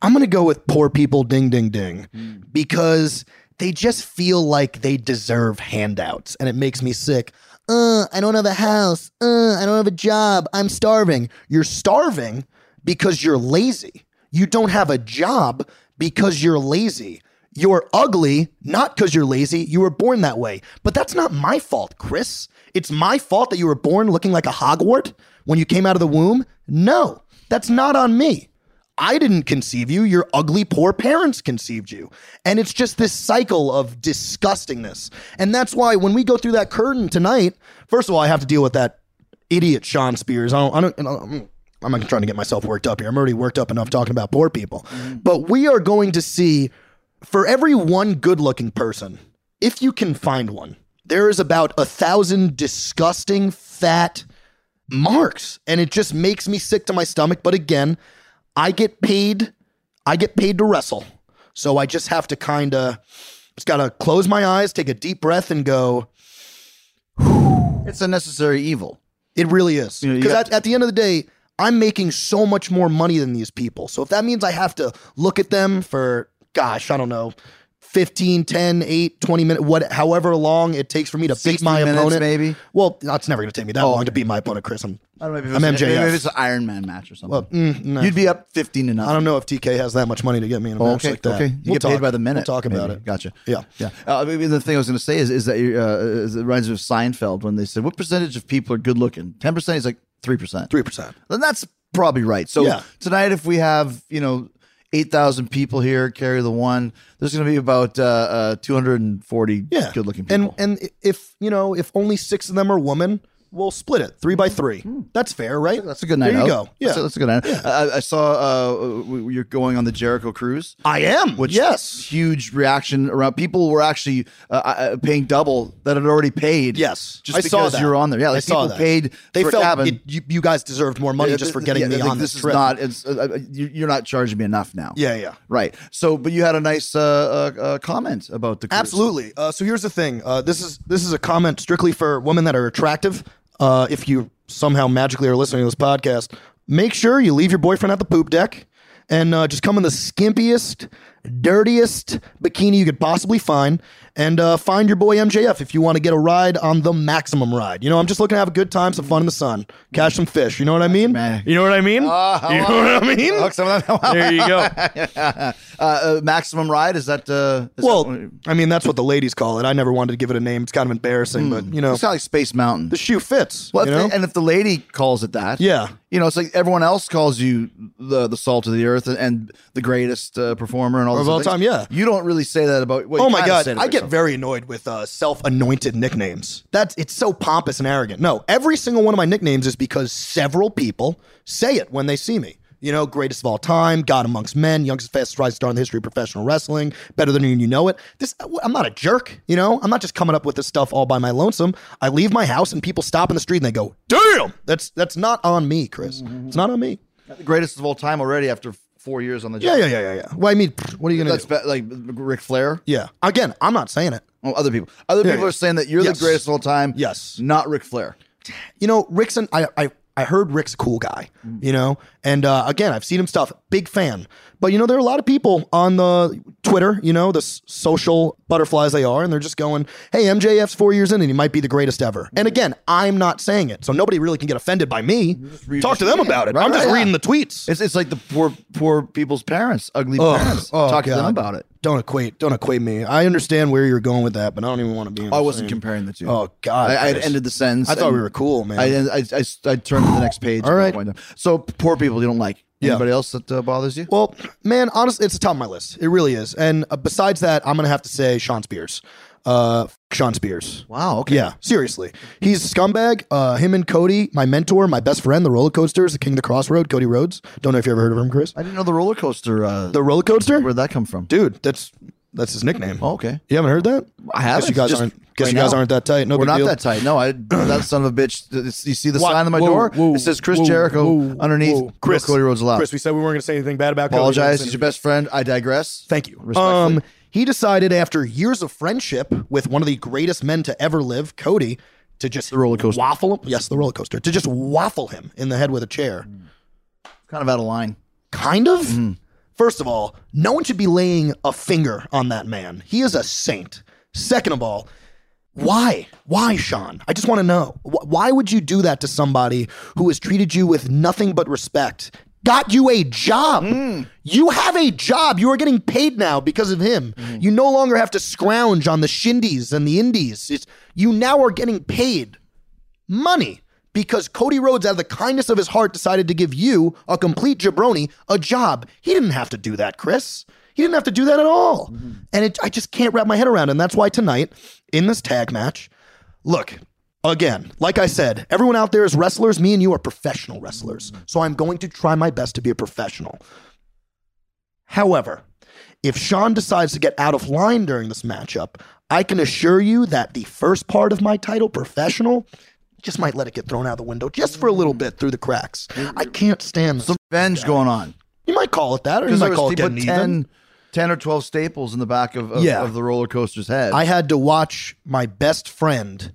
I'm gonna go with poor people. Ding, ding, ding, because they just feel like they deserve handouts, and it makes me sick. Uh, I don't have a house. Uh, I don't have a job. I'm starving. You're starving because you're lazy. You don't have a job because you're lazy. You're ugly, not because you're lazy. You were born that way. But that's not my fault, Chris. It's my fault that you were born looking like a hogwart when you came out of the womb. No, that's not on me. I didn't conceive you. Your ugly, poor parents conceived you. And it's just this cycle of disgustingness. And that's why when we go through that curtain tonight, first of all, I have to deal with that idiot Shawn Spears. I don't, I don't, I don't I'm not trying to get myself worked up here. I'm already worked up enough talking about poor people. Mm-hmm. But we are going to see for every one good looking person, if you can find one, there is about a thousand disgusting, fat marks. And it just makes me sick to my stomach. But again, I get paid, I get paid to wrestle. So I just have to kind of just gotta close my eyes, take a deep breath, and go, it's a necessary evil. It really is. You know, you Because got- at, at the end of the day, I'm making so much more money than these people. So if that means I have to look at them for, gosh, I don't know, 15, 10, 8, 20 minutes, what, however long it takes for me to beat my minutes, opponent. maybe? Well, that's never going to take me that Oh, long to beat my opponent, Chris. I'm, I don't know if I'm it's, MJF. maybe it's an Iron Man match or something. well, mm, no. You'd be up 15 to nothing. I don't know if TK has that much money to get me in a Oh, match okay, like that. okay. You We'll get paid talk- by the minute. We'll talk about maybe. it. Gotcha. Yeah. yeah. Uh, maybe the thing I was going to say is is that uh, is it reminds me of Seinfeld when they said, "What percentage of people are good looking?" Ten percent. He's like three percent. 3%. Then that's probably right. So Yeah. tonight, if we have you know eight thousand people here, carry the one. There's going to be about uh, uh, two hundred and forty Yeah. good looking people. And and if, you know, if only six of them are women, we'll split it three by three. That's fair, right? Hmm. that's a good night. There you out. go. Yeah. that's a, that's a good night. out. I, I saw uh, you're going on the Jericho cruise. I am. which yes. huge reaction around people were actually uh, uh, paying double that had already paid Yes, just I because you're on there yeah like I people that. paid They felt it, you, you guys deserved more money Yeah, just for getting yeah, me like, on this this is trip. not it's uh, uh, you- you're not charging me enough now yeah, yeah. right so but you had a nice uh, uh, uh, comment about the cruise. Absolutely. Uh, so here's the thing. Uh, this is this is a comment strictly for women that are attractive. Uh, if you somehow magically are listening to this podcast, make sure you leave your boyfriend at the poop deck and uh, just come in the skimpiest, dirtiest bikini you could possibly find and uh, find your boy MJF if you want to get a ride on the maximum ride. You know, I'm just looking to have a good time, some fun in the sun, catch some fish. You know what I mean? You know what I mean? you know what I mean? Look, some of them- There you go. (laughs) uh, uh, maximum ride is that? Uh, is Well, that, I mean, that's what the ladies call it. I never wanted to give it a name. It's kind of embarrassing, but you know, it's kind of like Space Mountain. the shoe fits. Well, you know? and if the lady calls it that, Yeah. you know, it's like everyone else calls you the the salt of the earth and, and the greatest uh, performer and all Of all other time, yeah. You don't really say that about. Well, oh my god, I get very annoyed with uh, self-anointed nicknames. That's it's so pompous and arrogant. No, every single one of my nicknames is because several people say it when they see me. You know, greatest of all time, God amongst men, youngest, fastest rising star in the history of professional wrestling, better than you, and you know it. This, I'm not a jerk. You know, I'm not just coming up with this stuff all by my lonesome. I leave my house and people stop in the street and they go, "Damn!" That's that's not on me, Chris. It's not on me. the greatest of all time already after four years on the Yeah, job. yeah, yeah, yeah, yeah. Well, I mean, what are you gonna That's do? like Ric Flair. Yeah. Again, I'm not saying it. Oh, other people. Other Yeah, people yeah. are saying that you're Yes. the greatest of all time. Yes. Not Ric Flair. you know, Rick's an, I, I, I heard Rick's a cool guy, you know, and uh, again, I've seen him stuff, big fan. But you know, there are a lot of people on the Twitter, you know, the s- social butterflies they are, and they're just going, "Hey, MJF's four years in, and he might be the greatest ever." And again, I'm not saying it, so nobody really can get offended by me. Talk to them about it. I'm just right, reading the tweets. It's it's like the poor poor people's parents, ugly Ugh. parents. Oh, Talk to them God. about it. Don't equate, don't equate me. I understand where you're going with that, but I don't even want to be. In I wasn't same- comparing the two. Oh God, I, I had ended the sentence. I thought and we were cool, man. I, I, I, I turned to the next page. All that right. point. So poor people you don't like. Yeah. Anybody else that uh, bothers you? Well, man, honestly, it's the top of my list. It really is. And uh, besides that, I'm gonna have to say Shawn Spears. Uh, f- Shawn Spears. wow. Okay. Yeah, seriously, he's a scumbag. Uh, him and Cody, my mentor, my best friend, the roller coasters, the king of the crossroad, Cody Rhodes. Don't know if you ever heard of him, Chris. I didn't know the roller coaster. Uh, The roller coaster, where'd that come from? dude. That's that's his nickname. Oh, okay. You haven't heard that? I haven't. Guess you guys Just aren't. Guess right you guys now. aren't that tight. No We're big not deal. that tight. No, I that son of a bitch. it's- You see the What? sign on my Whoa, door? whoa, it says Chris whoa, Jericho whoa, underneath. whoa. Chris Cody Rhodes allowed. Chris, we said we weren't going to say anything bad about Cody. Apologize. He's your best friend. I digress. Thank you. Respectfully. Um, he decided after years of friendship with one of the greatest men to ever live, Cody, to just The roller coaster. waffle him. Yes, the roller coaster. To just waffle him in the head with a chair. kind of out of line. Kind of. First of all, no one should be laying a finger on that man. He is a saint. Second of all, why? Why, Shawn? I just want to know. Why would you do that to somebody who has treated you with nothing but respect? Got you a job. Mm. You have a job. You are getting paid now because of him. Mm. You no longer have to scrounge on the shindies and the indies. It's, you now are getting paid money because Cody Rhodes, out of the kindness of his heart, decided to give you, a complete jabroni, a job. He didn't have to do that, Chris. He didn't have to do that at all. Mm-hmm. And it, I just can't wrap my head around it. And that's why tonight, in this tag match, look, again, like I said, everyone out there is wrestlers. Me and you are professional wrestlers. Mm-hmm. So I'm going to try my best to be a professional. However, if Shawn decides to get out of line during this matchup, I can assure you that the first part of my title, professional, just might let it get thrown out the window just for a little bit through the cracks. Mm. I can't stand Some revenge going on. You might call it that, or you might call it getting 10, even. 10 or 12 staples in the back of, of, Yeah. of the roller coaster's head. I had to watch my best friend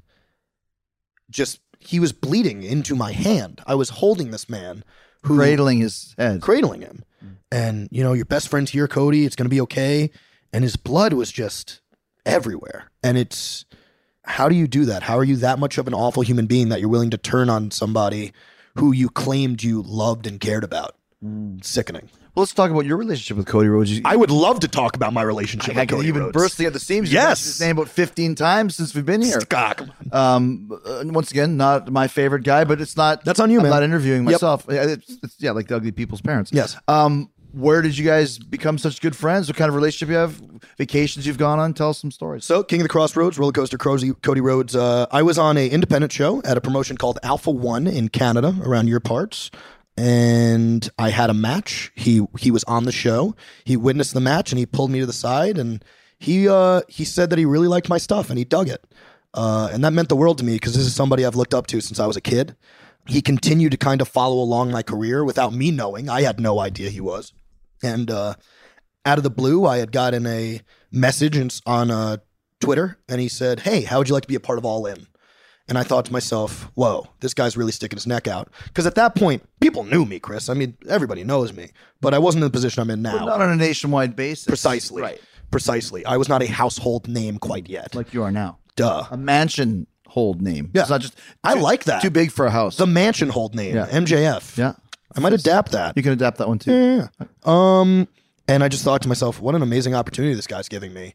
just he was bleeding into my hand. I was holding this man who cradling his head. cradling him. Mm. And you know, your best friend's here, Cody, it's gonna be okay. And his blood was just everywhere. And it's how do you do that? How are you that much of an awful human being that you're willing to turn on somebody who you claimed you loved and cared about? Sickening. Well, let's talk about your relationship with Cody Rhodes. You, I would love to talk about my relationship I, with Cody you've Rhodes. bursting at the seams. Yes. his name about 15 times since we've been here. On. Um, uh, once again, not my favorite guy, but it's not. That's on you, I'm man. not interviewing myself. Yeah, It's, it's, yeah, like the ugly people's parents. Yes. Um, where did you guys become such good friends? What kind of relationship you have? Vacations you've gone on? Tell us some stories. So, King of the Crossroads, roller coaster, Cody, Cody Rhodes. Uh, I was on a independent show at a promotion called Alpha One in Canada, around your parts, and I had a match. He he was on the show. He witnessed the match, and he pulled me to the side, and he uh, he said that he really liked my stuff, and he dug it, uh, and that meant the world to me because this is somebody I've looked up to since I was a kid. He continued to kind of follow along my career without me knowing. I had no idea he was, and uh, out of the blue, I had gotten a message on uh, Twitter, and he said, "Hey, how would you like to be a part of All In?" And I thought to myself, whoa, this guy's really sticking his neck out. Because at that point, people knew me, Chris. I mean, everybody knows me, but I wasn't in the position I'm in now. Not on a nationwide basis. Precisely. Right. Precisely. I was not a household name quite yet. Like you are now. Duh. A mansion hold name. Yeah. It's not just. I like that. Too big for a house. The mansion hold name, Yeah. MJF. yeah. I might adapt that. You can adapt that one too. Yeah. Um, and I just thought to myself, what an amazing opportunity this guy's giving me.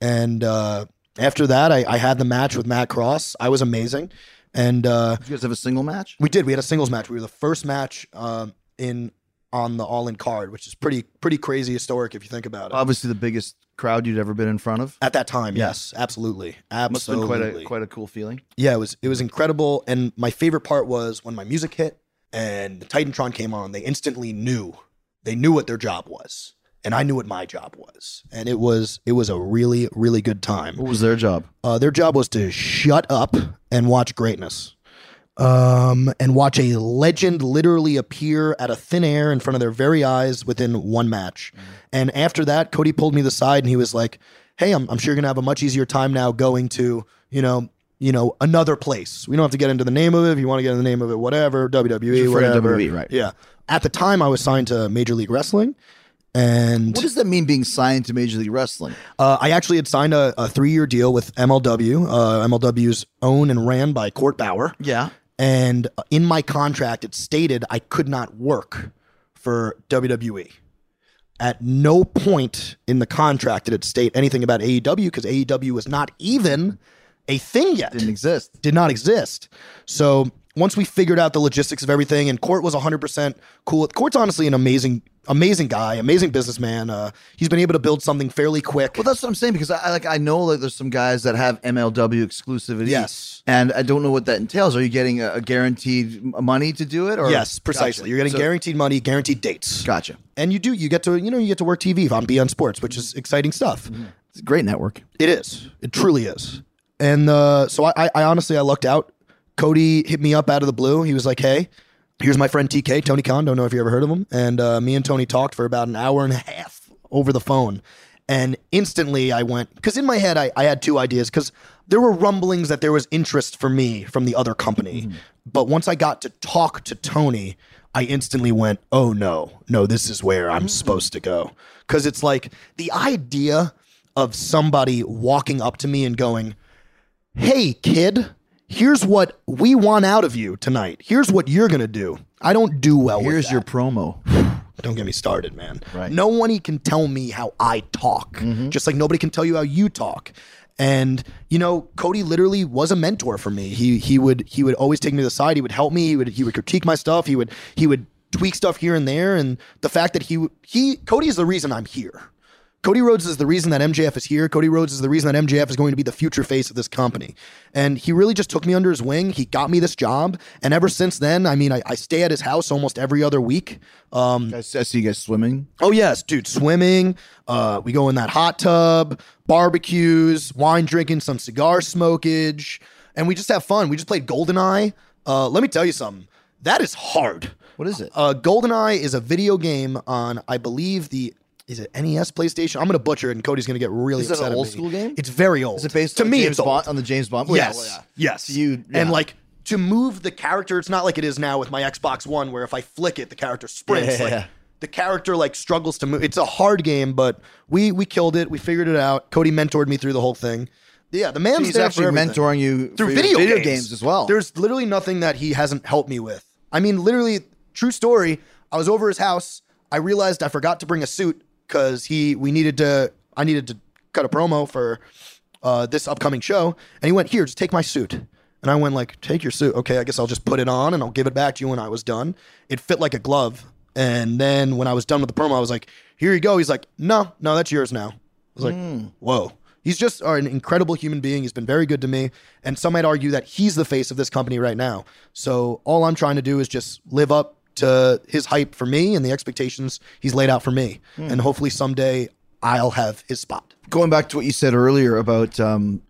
And uh, after that, I, I had the match with Matt Cross. I was amazing. And uh, Did you guys have a single match? we did. We had a singles match. We were the first match um, in on the All In card, which is pretty pretty crazy historic if you think about it. Obviously, the biggest crowd you'd ever been in front of. At that time, yes, absolutely, Must have absolutely. been quite a quite a cool feeling. yeah, it was it was incredible. And my favorite part was when my music hit and the Titantron came on. They instantly knew they knew what their job was, and I knew what my job was, and it was it was a really really good time. What was their job? Uh, their job was to shut up and watch greatness. Um, and watch a legend literally appear out of thin air in front of their very eyes within one match. And after that, Cody pulled me to the side and he was like, Hey, I'm, I'm sure you're gonna have a much easier time now going to, you know, you know, another place. We don't have to get into the name of it. If you want to get into the name of it, whatever, WWE, You're referring to whatever. WWE, right. Yeah. At the time I was signed to Major League Wrestling. And What does that mean being signed to Major League Wrestling? uh, I actually had signed a, a three year deal with MLW. Uh, MLW's owned and ran by Court Bauer. Yeah. And in my contract, it stated I could not work for WWE. At no point in the contract did it state anything about AEW because AEW was not even a thing yet Didn't exist. did not exist. So once we figured out the logistics of everything, and Court was 100% cool. Court's honestly an amazing, amazing guy, amazing businessman. Uh, he's been able to build something fairly quick. Well, that's what I'm saying because I like I know like there's some guys that have MLW exclusivity. Yes. and I don't know what that entails. Are you getting a, a guaranteed money to do it? Or yes, precisely. Gotcha. You're getting So- guaranteed money, guaranteed dates. Gotcha. And you do, you get to, you know, you get to work TV on beIN Sports, which is exciting stuff. It's a great network. It is. It truly is. And uh, so I, I, I honestly, I lucked out. Cody hit me up out of the blue. He was like, "Hey, here's my friend TK, Tony Khan. Don't know if you ever heard of him." And uh, me and Tony talked for about an hour and a half over the phone. And instantly, I went because in my head, I, I had two ideas because there were rumblings that there was interest for me from the other company. But once I got to talk to Tony, I instantly went, "Oh no, no, this is where I'm supposed to go." Because it's like the idea of somebody walking up to me and going, hey kid here's what we want out of you tonight. Here's what you're gonna do. I don't do well with Here's your promo. (sighs) don't get me started man. Right. no one can tell me how i talk Mm-hmm. just like nobody can tell you how you talk. And you know cody literally was a mentor for me. He he would he would always take me to the side. He would help me. He would he would critique my stuff. He would he would tweak stuff here and there. And the fact that he he cody is the reason i'm here Cody Rhodes is the reason that MJF is here. Cody Rhodes is the reason that MJF is going to be the future face of this company. And he really just took me under his wing. He got me this job. And ever since then, I mean, I, I stay at his house almost every other week. Um, I see I see you guys swimming. oh, yes, dude, swimming. Uh, we go in that hot tub, barbecues, wine drinking, some cigar smokage. And we just have fun. We just played GoldenEye. Uh, let me tell you something. That is hard. What is it? Uh, GoldenEye is a video game on, I believe, the is it NES PlayStation? I'm gonna butcher it, and Cody's gonna get really Is it an upset. at old me. school game? It's very old. Is it based to on me? James it's old. Bond on the James Bond? Well, yeah, yes, well, yeah. yes. So you and like to move the character, it's not like it is now with my Xbox One, where if I flick it, the character sprints. Yeah, like, yeah. The character like struggles to move. It's a hard game, but we we killed it. We figured it out. Cody mentored me through the whole thing. Yeah, the man's he's actually mentoring you through video, video games. games as well. There's literally nothing that he hasn't helped me with. I mean, literally, true story. I was over his house. I realized I forgot to bring a suit because he we needed to. I needed to cut a promo for uh, this upcoming show, and he went here. Just take my suit. And I went like, take your suit. Okay, I guess I'll just put it on and I'll give it back to you when I was done. It fit like a glove. And then when I was done with the promo, I was like, here you go. He's like, no, no, that's yours now. I was like, whoa. He's just uh, an incredible human being. He's been very good to me. And some might argue that he's the face of this company right now. So all I'm trying to do is just live up to his hype for me and the expectations he's laid out for me. And hopefully someday I'll have his spot. going back to what you said earlier about um,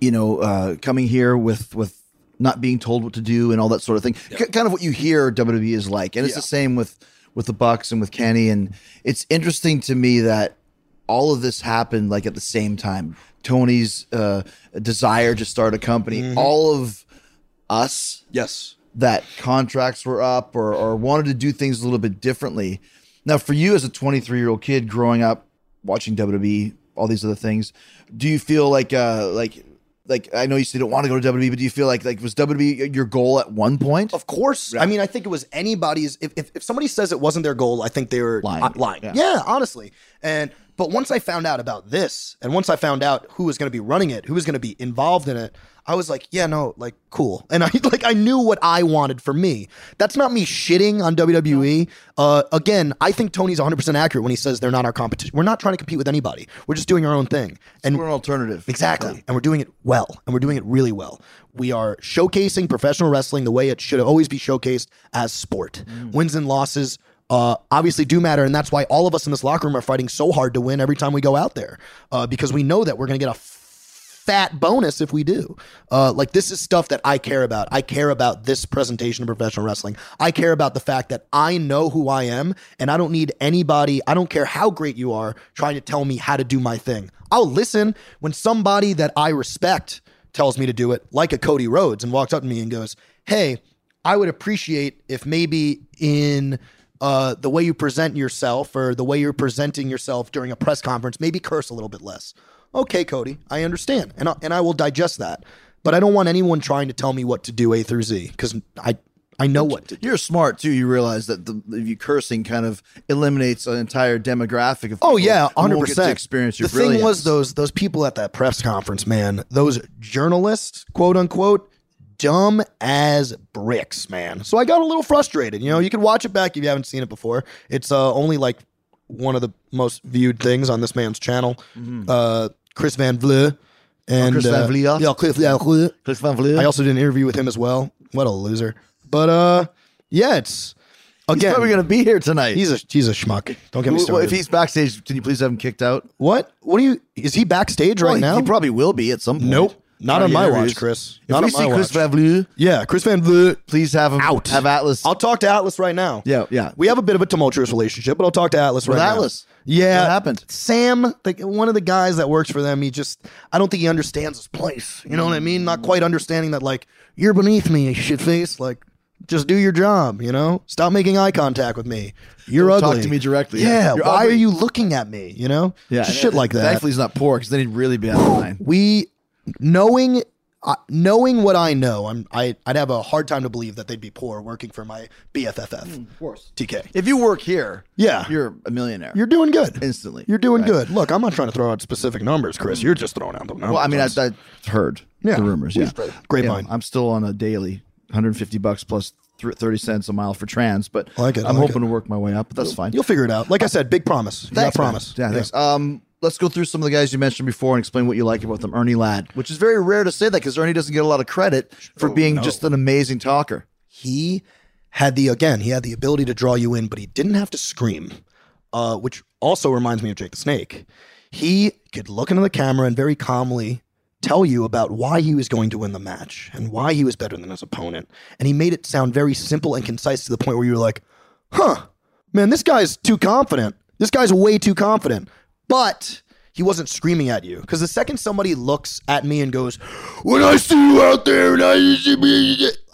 you know uh, coming here with with not being told what to do and all that sort of thing K- kind of what you hear WWE is like. And it's the same with with the Bucks and with Kenny. And it's interesting to me that all of this happened like at the same time. Tony's uh, desire to start a company. All of us Yes. That contracts were up or, or wanted to do things a little bit differently. Now, for you as a 23 year old kid growing up watching WWE, all these other things, do you feel like uh like like I know you said you don't want to go to WWE, but do you feel like like was WWE your goal at one point? Of course. I mean, I think it was anybody's. If, if, if somebody says it wasn't their goal, I think they were Lying. lying. Yeah. Yeah. honestly. And but once I found out about this, and once I found out who was going to be running it, who was going to be involved in it, I was like, yeah, no, like cool. And I (laughs) like I knew what I wanted for me. That's not me shitting on WWE. Uh, again, I think Tony's 100 percent accurate when he says they're not our competition. We're not trying to compete with anybody. We're just doing our own thing. And We're an alternative. Exactly. And we're doing it well. And we're doing it really well. We are showcasing professional wrestling the way it should always be showcased as sport. Wins and losses uh, obviously do matter. And that's why all of us in this locker room are fighting so hard to win every time we go out there uh, because we know that we're going to get a fat bonus if we do. Uh, like this is stuff that I care about. I care about this presentation of professional wrestling. I care about the fact that I know who I am and I don't need anybody, I don't care how great you are, trying to tell me how to do my thing. I'll listen when somebody that I respect tells me to do it, like a Cody Rhodes, and walks up to me and goes, Hey, I would appreciate if maybe in uh, the way you present yourself or the way you're presenting yourself during a press conference, maybe curse a little bit less. Okay, Cody, I understand, and I, and I will digest that. But I don't want anyone trying to tell me what to do A through Z because I I know what to do. You're smart too. You realize that the, the you cursing kind of eliminates an entire demographic of. Oh yeah, hundred won't get to percent. Experience your the thing was those those people at that press conference, man. Those journalists, quote unquote, dumb as bricks, man. So I got a little frustrated. You know, you can watch it back if you haven't seen it before. It's uh, only like one of the most viewed things on this man's channel. Uh, Chris Van Vliet. And Mm-hmm. Chris Van uh, Vliet? Yeah, Chris Van Vliet. Chris Van Vliet. I also did an interview with him as well. What a loser. But uh, yeah, it's He's again. probably gonna be here tonight. He's a he's a schmuck. Don't get me Well, started. if he's backstage, can you please have him kicked out? what? What do you? Is he backstage right Well, now? he probably will be at some point. Nope. Not on my watch. Chris. If Not we on see my Chris watch. Van Vliet, Yeah, Chris Van Vliet. please have him Out. Have Atlas. I'll talk to Atlas right now. Yeah, yeah. We have a bit of a tumultuous relationship, but I'll talk to Atlas With right Atlas? now. Yeah. What happened? Sam, the, one of the guys that works for them, he just, I don't think he understands his place. You know what I mean? Not quite understanding that, like, you're beneath me, you shit face. Like, just do your job, you know? Stop making eye contact with me. You're Don't talk ugly. to me directly. Yeah. You're why ugly. are you looking at me? You know? yeah, Just shit like that. Thankfully, he's not poor because then he'd really be out of line. we knowing uh, knowing what I know, I'm I I'd have a hard time to believe that they'd be poor working for my BFFF. of course. TK. If you work here, Yeah. you're a millionaire. You're doing good. instantly. You're doing Right. good. Look, I'm not trying to throw out specific numbers, Chris. You're just throwing out the numbers. Well, I mean, I, I heard Yeah. the rumors. Yeah, We've- grapevine. Yeah, I'm still on a daily, 150 bucks plus 30 cents a mile for trans, but I like it, I I'm like hoping it. to work my way up. But that's fine. You'll figure it out. Like I said, big promise. Thanks, promise. Yeah, thanks. Um, let's go through some of the guys you mentioned before and explain what you like about them. Ernie Ladd, which is very rare to say that because Ernie doesn't get a lot of credit for being just an amazing talker. he had the again he had the ability to draw you in but he didn't have to scream uh, which also reminds me of jake the snake. He could look into the camera and very calmly tell you about why he was going to win the match and why he was better than his opponent. And he made it sound very simple and concise to the point where you were like huh man this guy's too confident. This guy's way too confident but he wasn't screaming at you because the second somebody looks at me and goes when i see you out there and i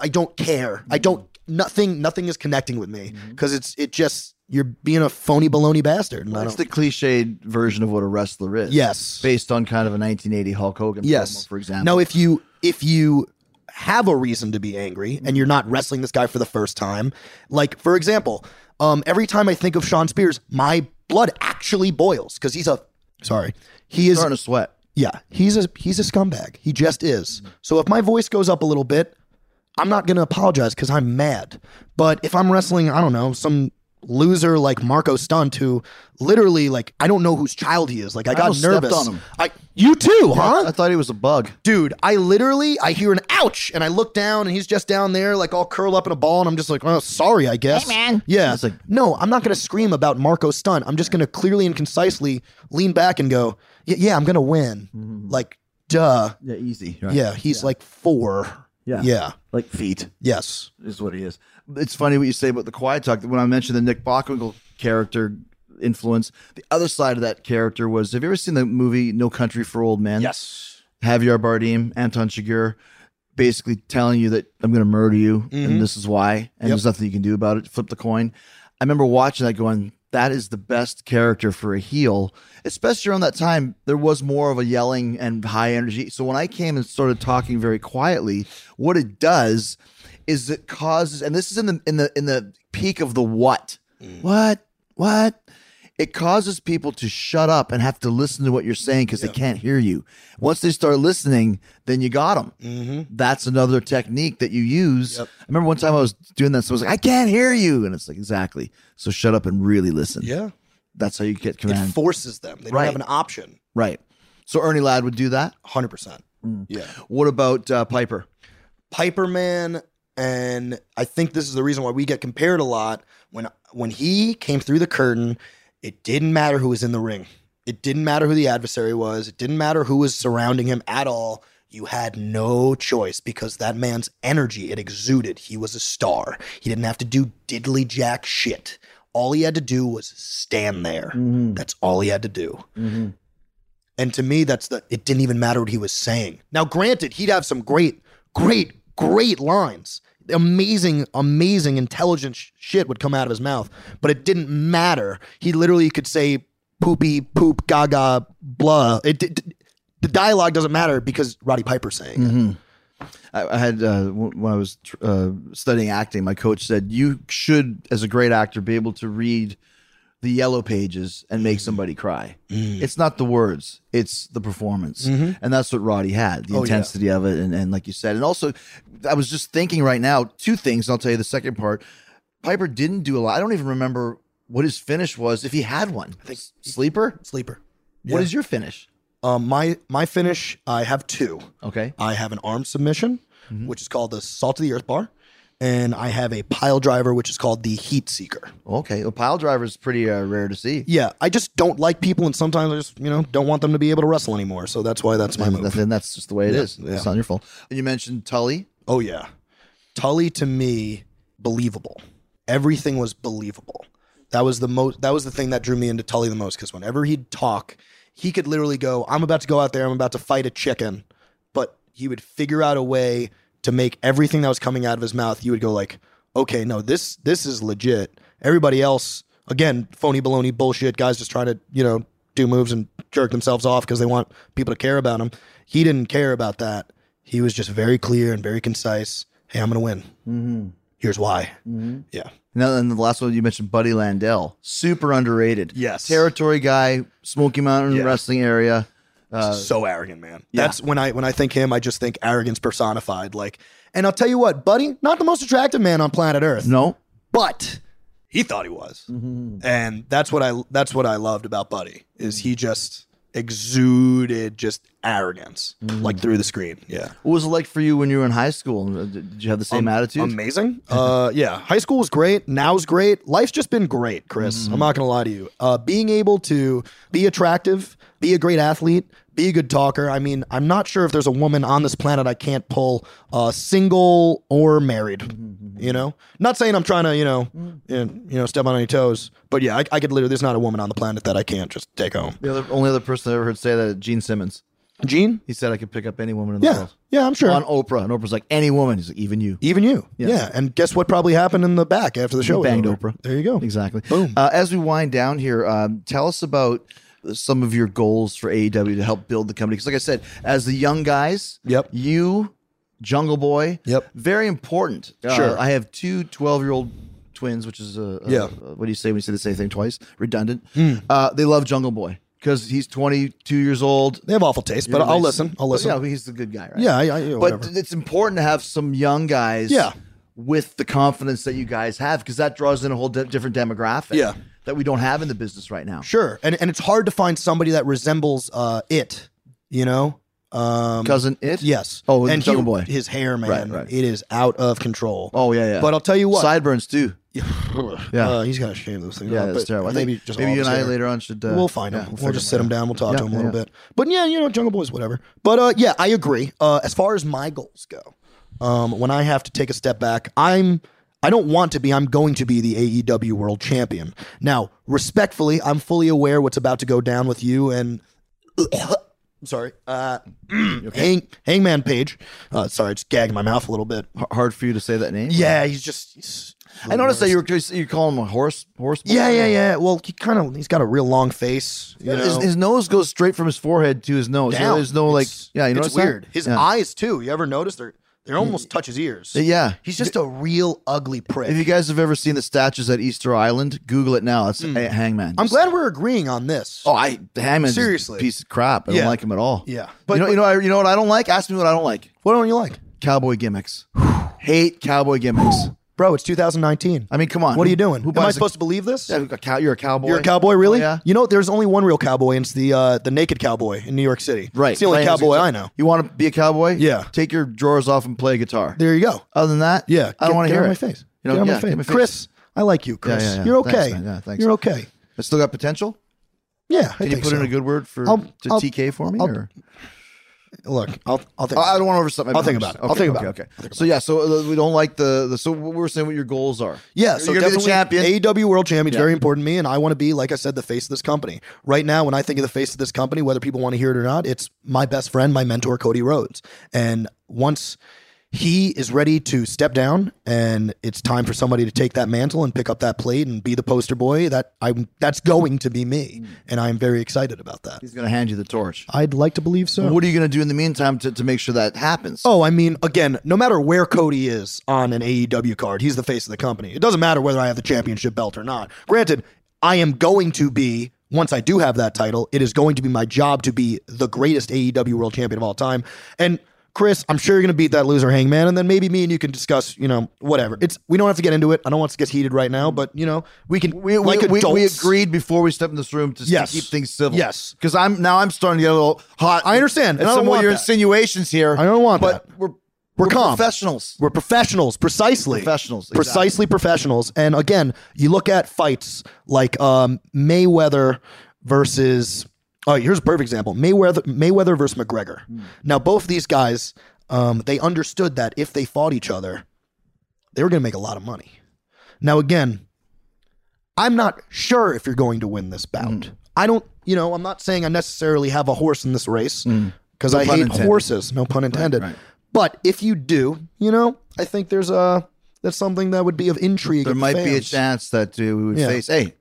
I don't care. I mm-hmm. don't. Nothing. Nothing is connecting with me mm-hmm. because it's. It just. You're being a phony baloney bastard. And That's the cliched version of what a wrestler is. Yes. based on kind of a 1980 Hulk Hogan. yes. promo, for example. Now, if you if you have a reason to be angry and mm-hmm. you're not wrestling this guy for the first time, like for example, um, every time I think of Shawn Spears, my blood actually boils because he's a. Sorry, he is. starting to sweat. Yeah, he's a he's a scumbag. He just is. So if my voice goes up a little bit, I'm not gonna apologize because I'm mad. But if I'm wrestling, I don't know, some loser like Marco Stunt who literally like I don't know whose child he is. Like I got nervous. on him. I you too, huh? I thought he was a bug. Dude, I literally I hear an ouch and I look down and he's just down there like all curled up in a ball and I'm just like, oh sorry, I guess. Hey man. Yeah. It's like- no, I'm not gonna scream about Marco Stunt. I'm just gonna clearly and concisely lean back and go, Yeah, yeah, I'm gonna win. Mm-hmm. Like, duh. Yeah, easy. Yeah, he's like four. Yeah. Yeah. like feet. Yes. is what he is. It's funny what you say about the quiet talk. When I mentioned the Nick Bockwinkel character influence, the other side of that character was: Have you ever seen the movie No Country for Old Men? Yes. Javier Bardem, Anton Chigurh. basically telling you that I'm going to murder you and mm-hmm. this is why, and Yep. there's nothing you can do about it. Flip the coin. I remember watching that, going, "That is the best character for a heel." Especially around that time, there was more of a yelling and high energy. So when I came and started talking very quietly, what it does is it causes, and this is in the in the in the peak of the what, mm. what, what. It causes people to shut up and have to listen to what you're saying because they can't hear you. Once they start listening, then you got them. Mm-hmm. That's another technique that you use. I remember one time I was doing that, so I was like, "I can't hear you," and it's like, exactly. So shut up and really listen. Yeah. That's how you get It forces them. They don't have an option. right. So Ernie Ladd would do that. 100%. Yeah. What about uh, Piper? Piper Man, and I think this is the reason why we get compared a lot. When when he came through the curtain, it didn't matter who was in the ring. It didn't matter who the adversary was. It didn't matter who was surrounding him at all. You had no choice because that man's energy, it exuded. He was a star. He didn't have to do diddly jack shit. All he had to do was stand there. Mm-hmm. That's all he had to do. Mm-hmm. And to me, that's the. It didn't even matter what he was saying. Now, granted, he'd have some great, great, great lines. Amazing, amazing, intelligent sh- shit would come out of his mouth, but it didn't matter. He literally could say poopy, poop, gaga, blah. It, did the dialogue doesn't matter because Roddy Piper's saying it. I, had uh, when I was uh, studying acting, my coach said you should, as a great actor, be able to read the yellow pages and make mm. somebody cry. Mm. It's not the words; it's the performance, mm-hmm. and that's what Roddy had the Oh, yeah. intensity of it, and, and like you said, and also, I was just thinking right now two things. And I'll tell you the second part. Piper didn't do a lot. I don't even remember what his finish was, if he had one. I think sleeper. Sleeper. What Yeah. is your finish? Um, my my finish, I have two. Okay. I have an arm submission, mm-hmm. which is called the salt of the earth bar, and I have a pile driver, which is called the heat seeker. Okay. a pile driver is pretty uh, rare to see. Yeah, I just don't like people, and sometimes I just you know don't want them to be able to wrestle anymore. So that's why that's my And move. and that's just the way it Yeah, is. yeah. It's not your fault. And you mentioned Tully. Oh yeah, Tully to me believable. Everything was believable. That was the most. That was the thing that drew me into Tully the most because whenever he'd talk, he could literally go, "I'm about to go out there. I'm about to fight a chicken," but he would figure out a way to make everything that was coming out of his mouth. You would go like, "Okay, no, this this is legit." Everybody else, again, phony baloney bullshit. Guys just trying to you know do moves and jerk themselves off because they want people to care about them. He didn't care about that. He was just very clear and very concise. Hey, I'm gonna win. Mm-hmm. Here's why. Yeah. Now, and the last one you mentioned, Buddy Landel, super underrated. Yes. territory guy, Smoky Mountain Yeah. wrestling area. So arrogant, man. yeah. That's when I when I think him, I just think arrogance personified. Like, and I'll tell you what, buddy, not the most attractive man on planet Earth, No, but he thought he was, and that's what I that's what I loved about Buddy is he just exuded just arrogance like through the screen. Yeah. what was it like for you when you were in high school? Uh, Did you have the same attitude? Amazing. (laughs) Uh, yeah, high school was great. Now's great. Life's just been great, Chris. I'm not gonna lie to you. Uh, being able to be attractive, be a great athlete, be a good talker. I mean, I'm not sure if there's a woman on this planet I can't pull, uh, single or married. You know, not saying I'm trying to, you know, you know, you know, step on any toes, but yeah, I, I could literally. There's not a woman on the planet that I can't just take home. the other, only other person I ever heard say that, Gene Simmons. Gene. He said I could pick up any woman in the Yeah, world. yeah, I'm sure. On Oprah, and Oprah's like any woman. He's like even you. Even you. Yes. Yeah. And guess what probably happened in the back after the show? banged? Oprah. There you go. Exactly. Boom. Uh, as we wind down here, um, tell us about some of your goals for AEW to help build the company. Because, like I said, as the young guys, Yep. you, Jungle Boy, Yep. very important. Uh, Sure. I have two 12 year old twins, which is a, a- Yeah. a- what do you say when you say the same thing twice? Redundant. Uh, they love Jungle Boy because he's 22 years old. They have awful taste, but I'll nice. listen. I'll But, listen. yeah, he's the good guy, right? Yeah, I, I, yeah, but whatever. it's important to have some young guys Yeah. with the confidence that you guys have because that draws in a whole di- different demographic Yeah. That we don't have in the business right now Sure, and and it's hard to find somebody that resembles uh, it. You know, um, cousin it yes. oh and he- Boy his hair, man, Right, right. it is out of control. oh yeah yeah But I'll tell you what, sideburns too yeah. uh, he's got to shave those things. yeah that's terrible Maybe think just maybe you and I later on should uh, we'll find yeah, him. We'll, figure just it sit him down. We'll talk Yeah, to him a little yeah. bit. But yeah, you know, Jungle Boys, whatever. But uh, yeah, I agree. Uh, as far as my goals go, um, when I have to take a step back, I'm. I don't want to be. I'm going to be the AEW World Champion. Now, respectfully, I'm fully aware what's about to go down with you and I'm (coughs) sorry. Uh, Hang, Hangman Page. Uh, sorry, just gagging my mouth a little bit. H- hard for you to say that name. Yeah, he's just. He's, I noticed that you were you call him a horse horse. yeah, yeah, yeah. Well, he kind of he's got a real long face. You His, know? his nose goes straight from his forehead to his nose. down. There's no like, It's- yeah, you know it's weird. His eyes too. You ever notice they're they almost mm. touch his ears. Yeah. he's just a real ugly prick. If you guys have ever seen the statues at Easter Island, Google it now. It's mm. a Hangman. I'm glad we're agreeing on this. Oh, I Hangman's Seriously. a piece of crap. I Yeah. don't like him at all. Yeah. but But- you know, you know, I, you know what I don't like? Ask me what I don't like. what don't you like, Cowboy gimmicks. (sighs) Hate cowboy gimmicks. Bro? It's 2019. I mean, come on. what are you doing? Who Am I buys a- supposed to believe this? Yeah, a cow- you're a cowboy. You're a cowboy, really? Oh, yeah. You know, there's only one real cowboy, and it's the uh, the naked cowboy in New York City. Right. It's the only cowboy I know. You want to be a cowboy? Yeah. Take your drawers off and play guitar. There you go. Other than that, Yeah. I don't want to hear it. my face. You know, get yeah, my face. my face. Chris, I like you, Chris. yeah, yeah. You're okay. man. Yeah, thanks. You're okay. I still got potential. Yeah, Can you put so. in a good word for I'll- to I'll- TK for me? I'll- or? Look, I'll I'll think. I don't want to overstep my I'll think about it. I'll think about okay, it. Okay. So yeah, so uh, we don't like the, the so we we're saying what your goals are. Yeah, so You're gonna be the definitely champion. AEW World Champion is very important to me, and I want to be, like I said, the face of this company. Right now, when I think of the face of this company, whether people want to hear it or not, it's my best friend, my mentor, Cody Rhodes. And once he is ready to step down, and it's time for somebody to take that mantle and pick up that plate and be the poster boy, that I'm that's going to be me, and I'm very excited about that. He's going to hand you the torch. I'd like to believe so. What are you going to do in the meantime to, to make sure that happens? Oh, I mean, again, no matter where Cody is on an AEW card, he's the face of the company. It doesn't matter whether I have the championship belt or not. Granted, I am going to be, once I do have that title, it is going to be my job to be the greatest AEW world champion of all time. And Chris, I'm sure you're going to beat that loser Hangman, and then maybe me and you can discuss, you know, whatever. It's we don't have to get into it. I don't want to get heated right now, but you know, we can. we, like we, adults, we agreed before we stepped in this room to, to Yes. keep things civil. Yes. because I'm now I'm starting to get a little hot. I understand, and I some don't of want your that. insinuations here. I don't want but that. we're We're calm. professionals. We're professionals, precisely. Professionals, exactly. Precisely professionals. And again, you look at fights like um, Mayweather versus. Oh, here's a perfect example: Mayweather, Mayweather versus McGregor. Hmm. Now, both these guys, um, they understood that if they fought each other, they were going to make a lot of money. Now, again, I'm not sure if you're going to win this bout. Hmm. I don't, you know, I'm not saying I necessarily have a horse in this race because I Hmm. pun hate intended. horses. No pun intended. right. But if you do, you know, I think there's a that's something that would be of intrigue. There might be a chance that uh, we would Yeah. face. Hey,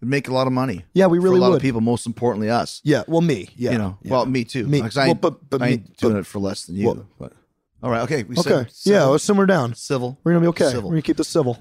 make a lot of money. Yeah, we really for a lot would. of people. Most importantly, us. Yeah, well, me. Yeah, you know, yeah. well, me too. Me. I Well, but- but I me- doing but- it for less than you. Well- but all right, okay. We Okay. said yeah, let's simmer down. civil. We're gonna be okay. Civil. We're gonna keep this civil.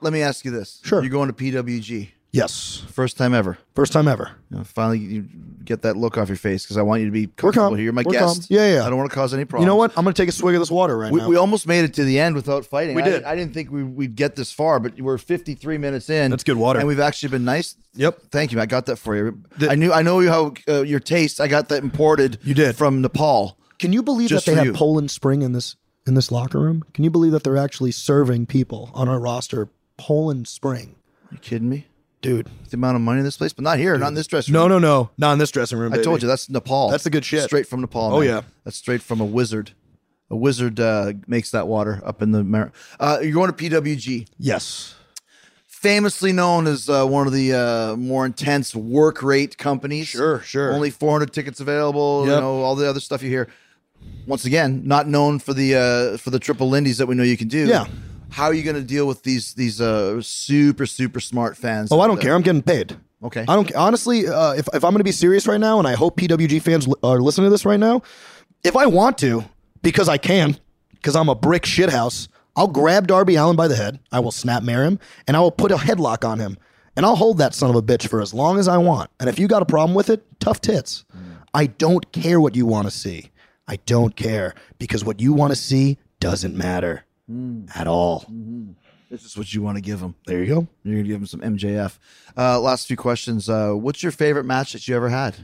Let me ask you this. Sure. You're going to PWG. Yes, First time ever. first time ever. You know, finally, you get that look off your face because I want you to be comfortable here. You're my We're guest. calm. Yeah, yeah. I don't want to cause any problems. You know what? I'm gonna take a swig of this water right We, now. we almost made it to the end without fighting. We I, did. I didn't think we, we'd get this far, but we're 53 minutes in. That's good water. and we've actually been nice. Yep. Thank you. I got that for you. I knew. I know how uh, your taste. I got that imported. You did. from Nepal. Can you believe Just that they have you. Poland Spring in this in this locker room? Can you believe that they're actually serving people on our roster Poland Spring, you kidding me? Dude? The amount of money in this place, but not here, not in this dressing room. no, no, no, not in this dressing room. I told you that's Nepal. That's the good shit. Straight from Nepal. Oh, man. yeah. that's straight from a wizard. A wizard uh, makes that water up in the. Mar- uh, you're going to PWG. Yes. famously known as uh, one of the uh, more intense work rate companies. Sure, sure. Only 400 tickets available. You know all the other stuff you hear. Once again, not known for the uh, for the triple lindies that we know you can do. Yeah. How are you going to deal with these these uh, super super smart fans? Oh, I don't care. I'm getting paid. Okay. I don't honestly. Uh, if if I'm going to be serious right now, and I hope PWG fans li- are listening to this right now, if I want to, because I can, because I'm a brick shithouse, I'll grab Darby Allin by the head. I will snap mare him, and I will put a headlock on him, and I'll hold that son of a bitch for as long as I want. And if you got a problem with it, tough tits. I don't care what you want to see. I don't care because what you want to see doesn't matter at all. This is what you want to give them. There you go. You're going to give them some MJF. Uh, last few questions. Uh, what's your favorite match that you ever had?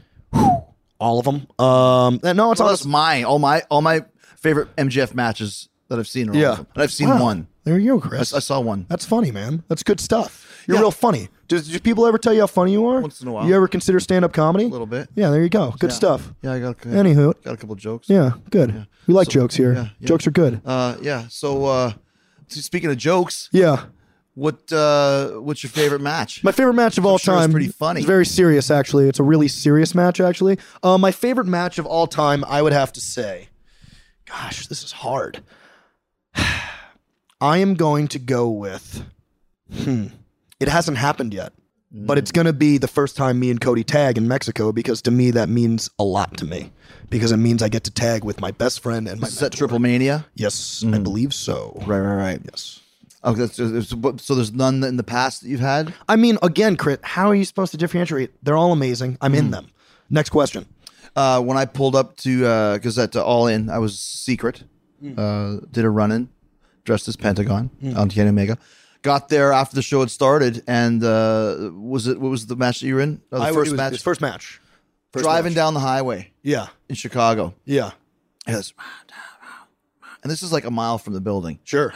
All of them. Um, no, it's Well, all that's mine. All my all my favorite MJF matches that I've seen. Are all Yeah. of them. And I've seen Wow. one. There you go, I, Chris. I saw one. That's funny, man. That's good stuff. You're Yeah. real funny. Do, do people ever tell you how funny you are? Once in a while. You ever consider stand up comedy? A little bit. Yeah, there you go. Good Yeah. stuff. Yeah, I got. A, Anywho. got a couple jokes. Yeah, good. We like So- jokes here. yeah, yeah. Jokes are good. Uh, yeah. So, uh, so speaking of jokes, Yeah. What uh, what's your favorite match? My favorite match of all sure it's time. pretty funny. It's very serious, actually. It's a really serious match, actually. Uh, my favorite match of all time, I would have to say. Gosh, this is hard. (sighs) I am going to go with. Hmm. It hasn't happened yet, but it's going to be the first time me and Cody tag in Mexico because to me that means a lot to me because it means I get to tag with my best friend and my Is that. Triple Mania? Yes, I believe so. Right, right, right. Yes. Oh, that's, that's- so there's none in the past that you've had. I mean, again, Crit, how are you supposed to differentiate? They're all amazing. I'm in them. Next question. Uh, when I pulled up to because at uh, All In, I was secret. Uh, did a run in, dressed as Pentagon on Kenny Omega. Got there after the show had started, and uh, was it what was the match that you were in? Oh, the I- first was- match. it was First match. First driving match. down the highway Yeah. in Chicago. Yeah. Yes. And this is like a mile from the building. Sure.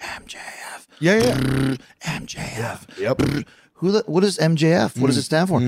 MJF. Yeah, yeah. MJF. Yep. Who the, what is MJF? What does it stand for?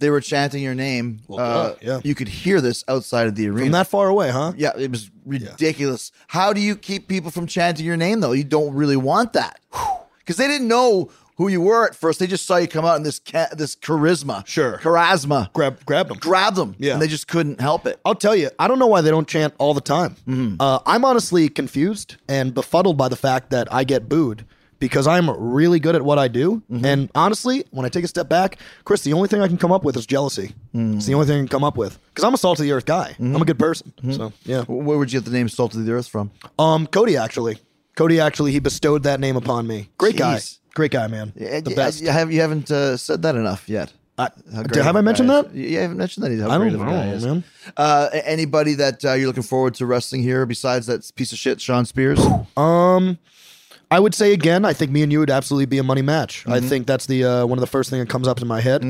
They were chanting your name. Well, uh, yeah. You could hear this outside of the arena. From that far away, huh? yeah, it was ridiculous. How do you keep people from chanting your name though? You don't really want that (sighs) because they didn't know who you were at first. They just saw you come out in this ca- this charisma, Sure. charisma, Grab, grab them. Grab them, Yeah. and they just couldn't help it. I'll tell you, I don't know why they don't chant all the time. Uh, I'm honestly confused and befuddled by the fact that I get booed because I'm really good at what I do. And honestly, when I take a step back, Chris, the only thing I can come up with is jealousy. It's the only thing I can come up with because I'm a salt of the earth guy. I'm a good person. So yeah. Where would you get the name "Salt of the Earth" from? Um, Cody actually, Cody actually, he bestowed that name upon me. Great guy, great guy, man. Yeah, the best. You, have, you haven't uh, said that enough yet. I- How did- great have I mentioned guy Yeah, I haven't mentioned that. He's how I great don't of a guy know, man. Uh, anybody that uh, you're looking forward to wrestling here besides that piece of shit, Shawn Spears? Um, I would say again, I think me and you would absolutely be a money match. I Mm-hmm. think that's the uh, one of the first thing that comes up in my head.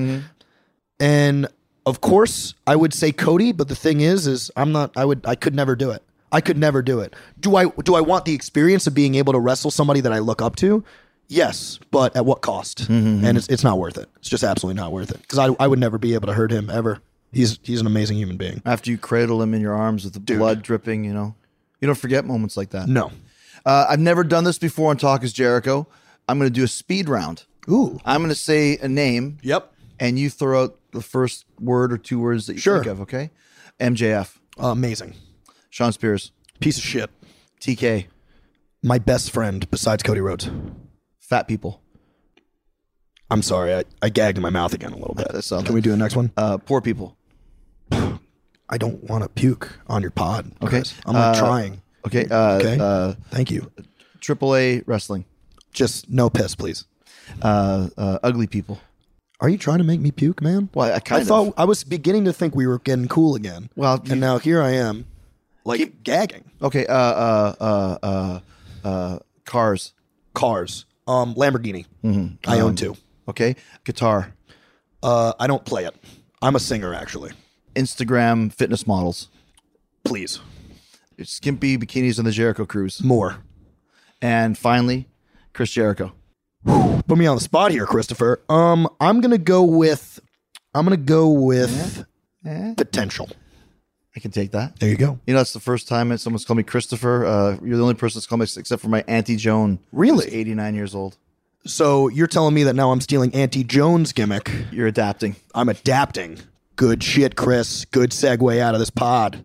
And of course, I would say Cody, but the thing is, is I'm not. I would. I could never do it. I could never do it. Do I? Do I want the experience of being able to wrestle somebody that I look up to? Yes, but at what cost? Mm-hmm. And it's it's not worth it. It's just absolutely not worth it because I I would never be able to hurt him ever. He's he's an amazing human being. After you cradle him in your arms with the blood dripping, you know, you don't forget moments like that. No. Uh, I've never done this before on Talk is Jericho. I'm going to do a speed round. Ooh. I'm going to say a name, Yep. and you throw out the first word or two words that you Sure. think of. Okay. MJF, amazing. Shawn Spears, Piece of shit. TK, My best friend besides Cody Rhodes. Fat People, I'm sorry, I, I gagged in my mouth again a little bit. Can we do the next one? uh, Poor People. I don't want to puke on your pod. Okay. Chris. I'm not Uh, trying. Okay. Uh, Okay. Uh, Thank you. AAA Wrestling. Just no piss, please. Uh, uh, ugly People. Are you trying to make me puke, man? Well, I kind I thought. I was beginning to think we were getting cool again. Well, you- and now here I am, like gagging. Okay. Uh, uh, uh, uh, uh, cars. Cars. Um, Lamborghini. Mm-hmm. I Um, own two. Okay. Guitar. Uh, I don't play it. I'm a singer, actually. Instagram fitness models. Please, Skimpy bikinis on the Jericho cruise. more. And finally, Chris Jericho. Put me on the spot here, Christopher. Um, I'm gonna go with. I'm gonna go with potential. I can take that. There you go. You know, that's the first time that someone's called me Christopher. Uh, you're the only person that's called me except for my Auntie Joan. Really? who's 89 years old. So you're telling me that now I'm stealing Auntie Joan's gimmick. You're adapting. I'm adapting. Good shit, Chris. Good segue out of this pod.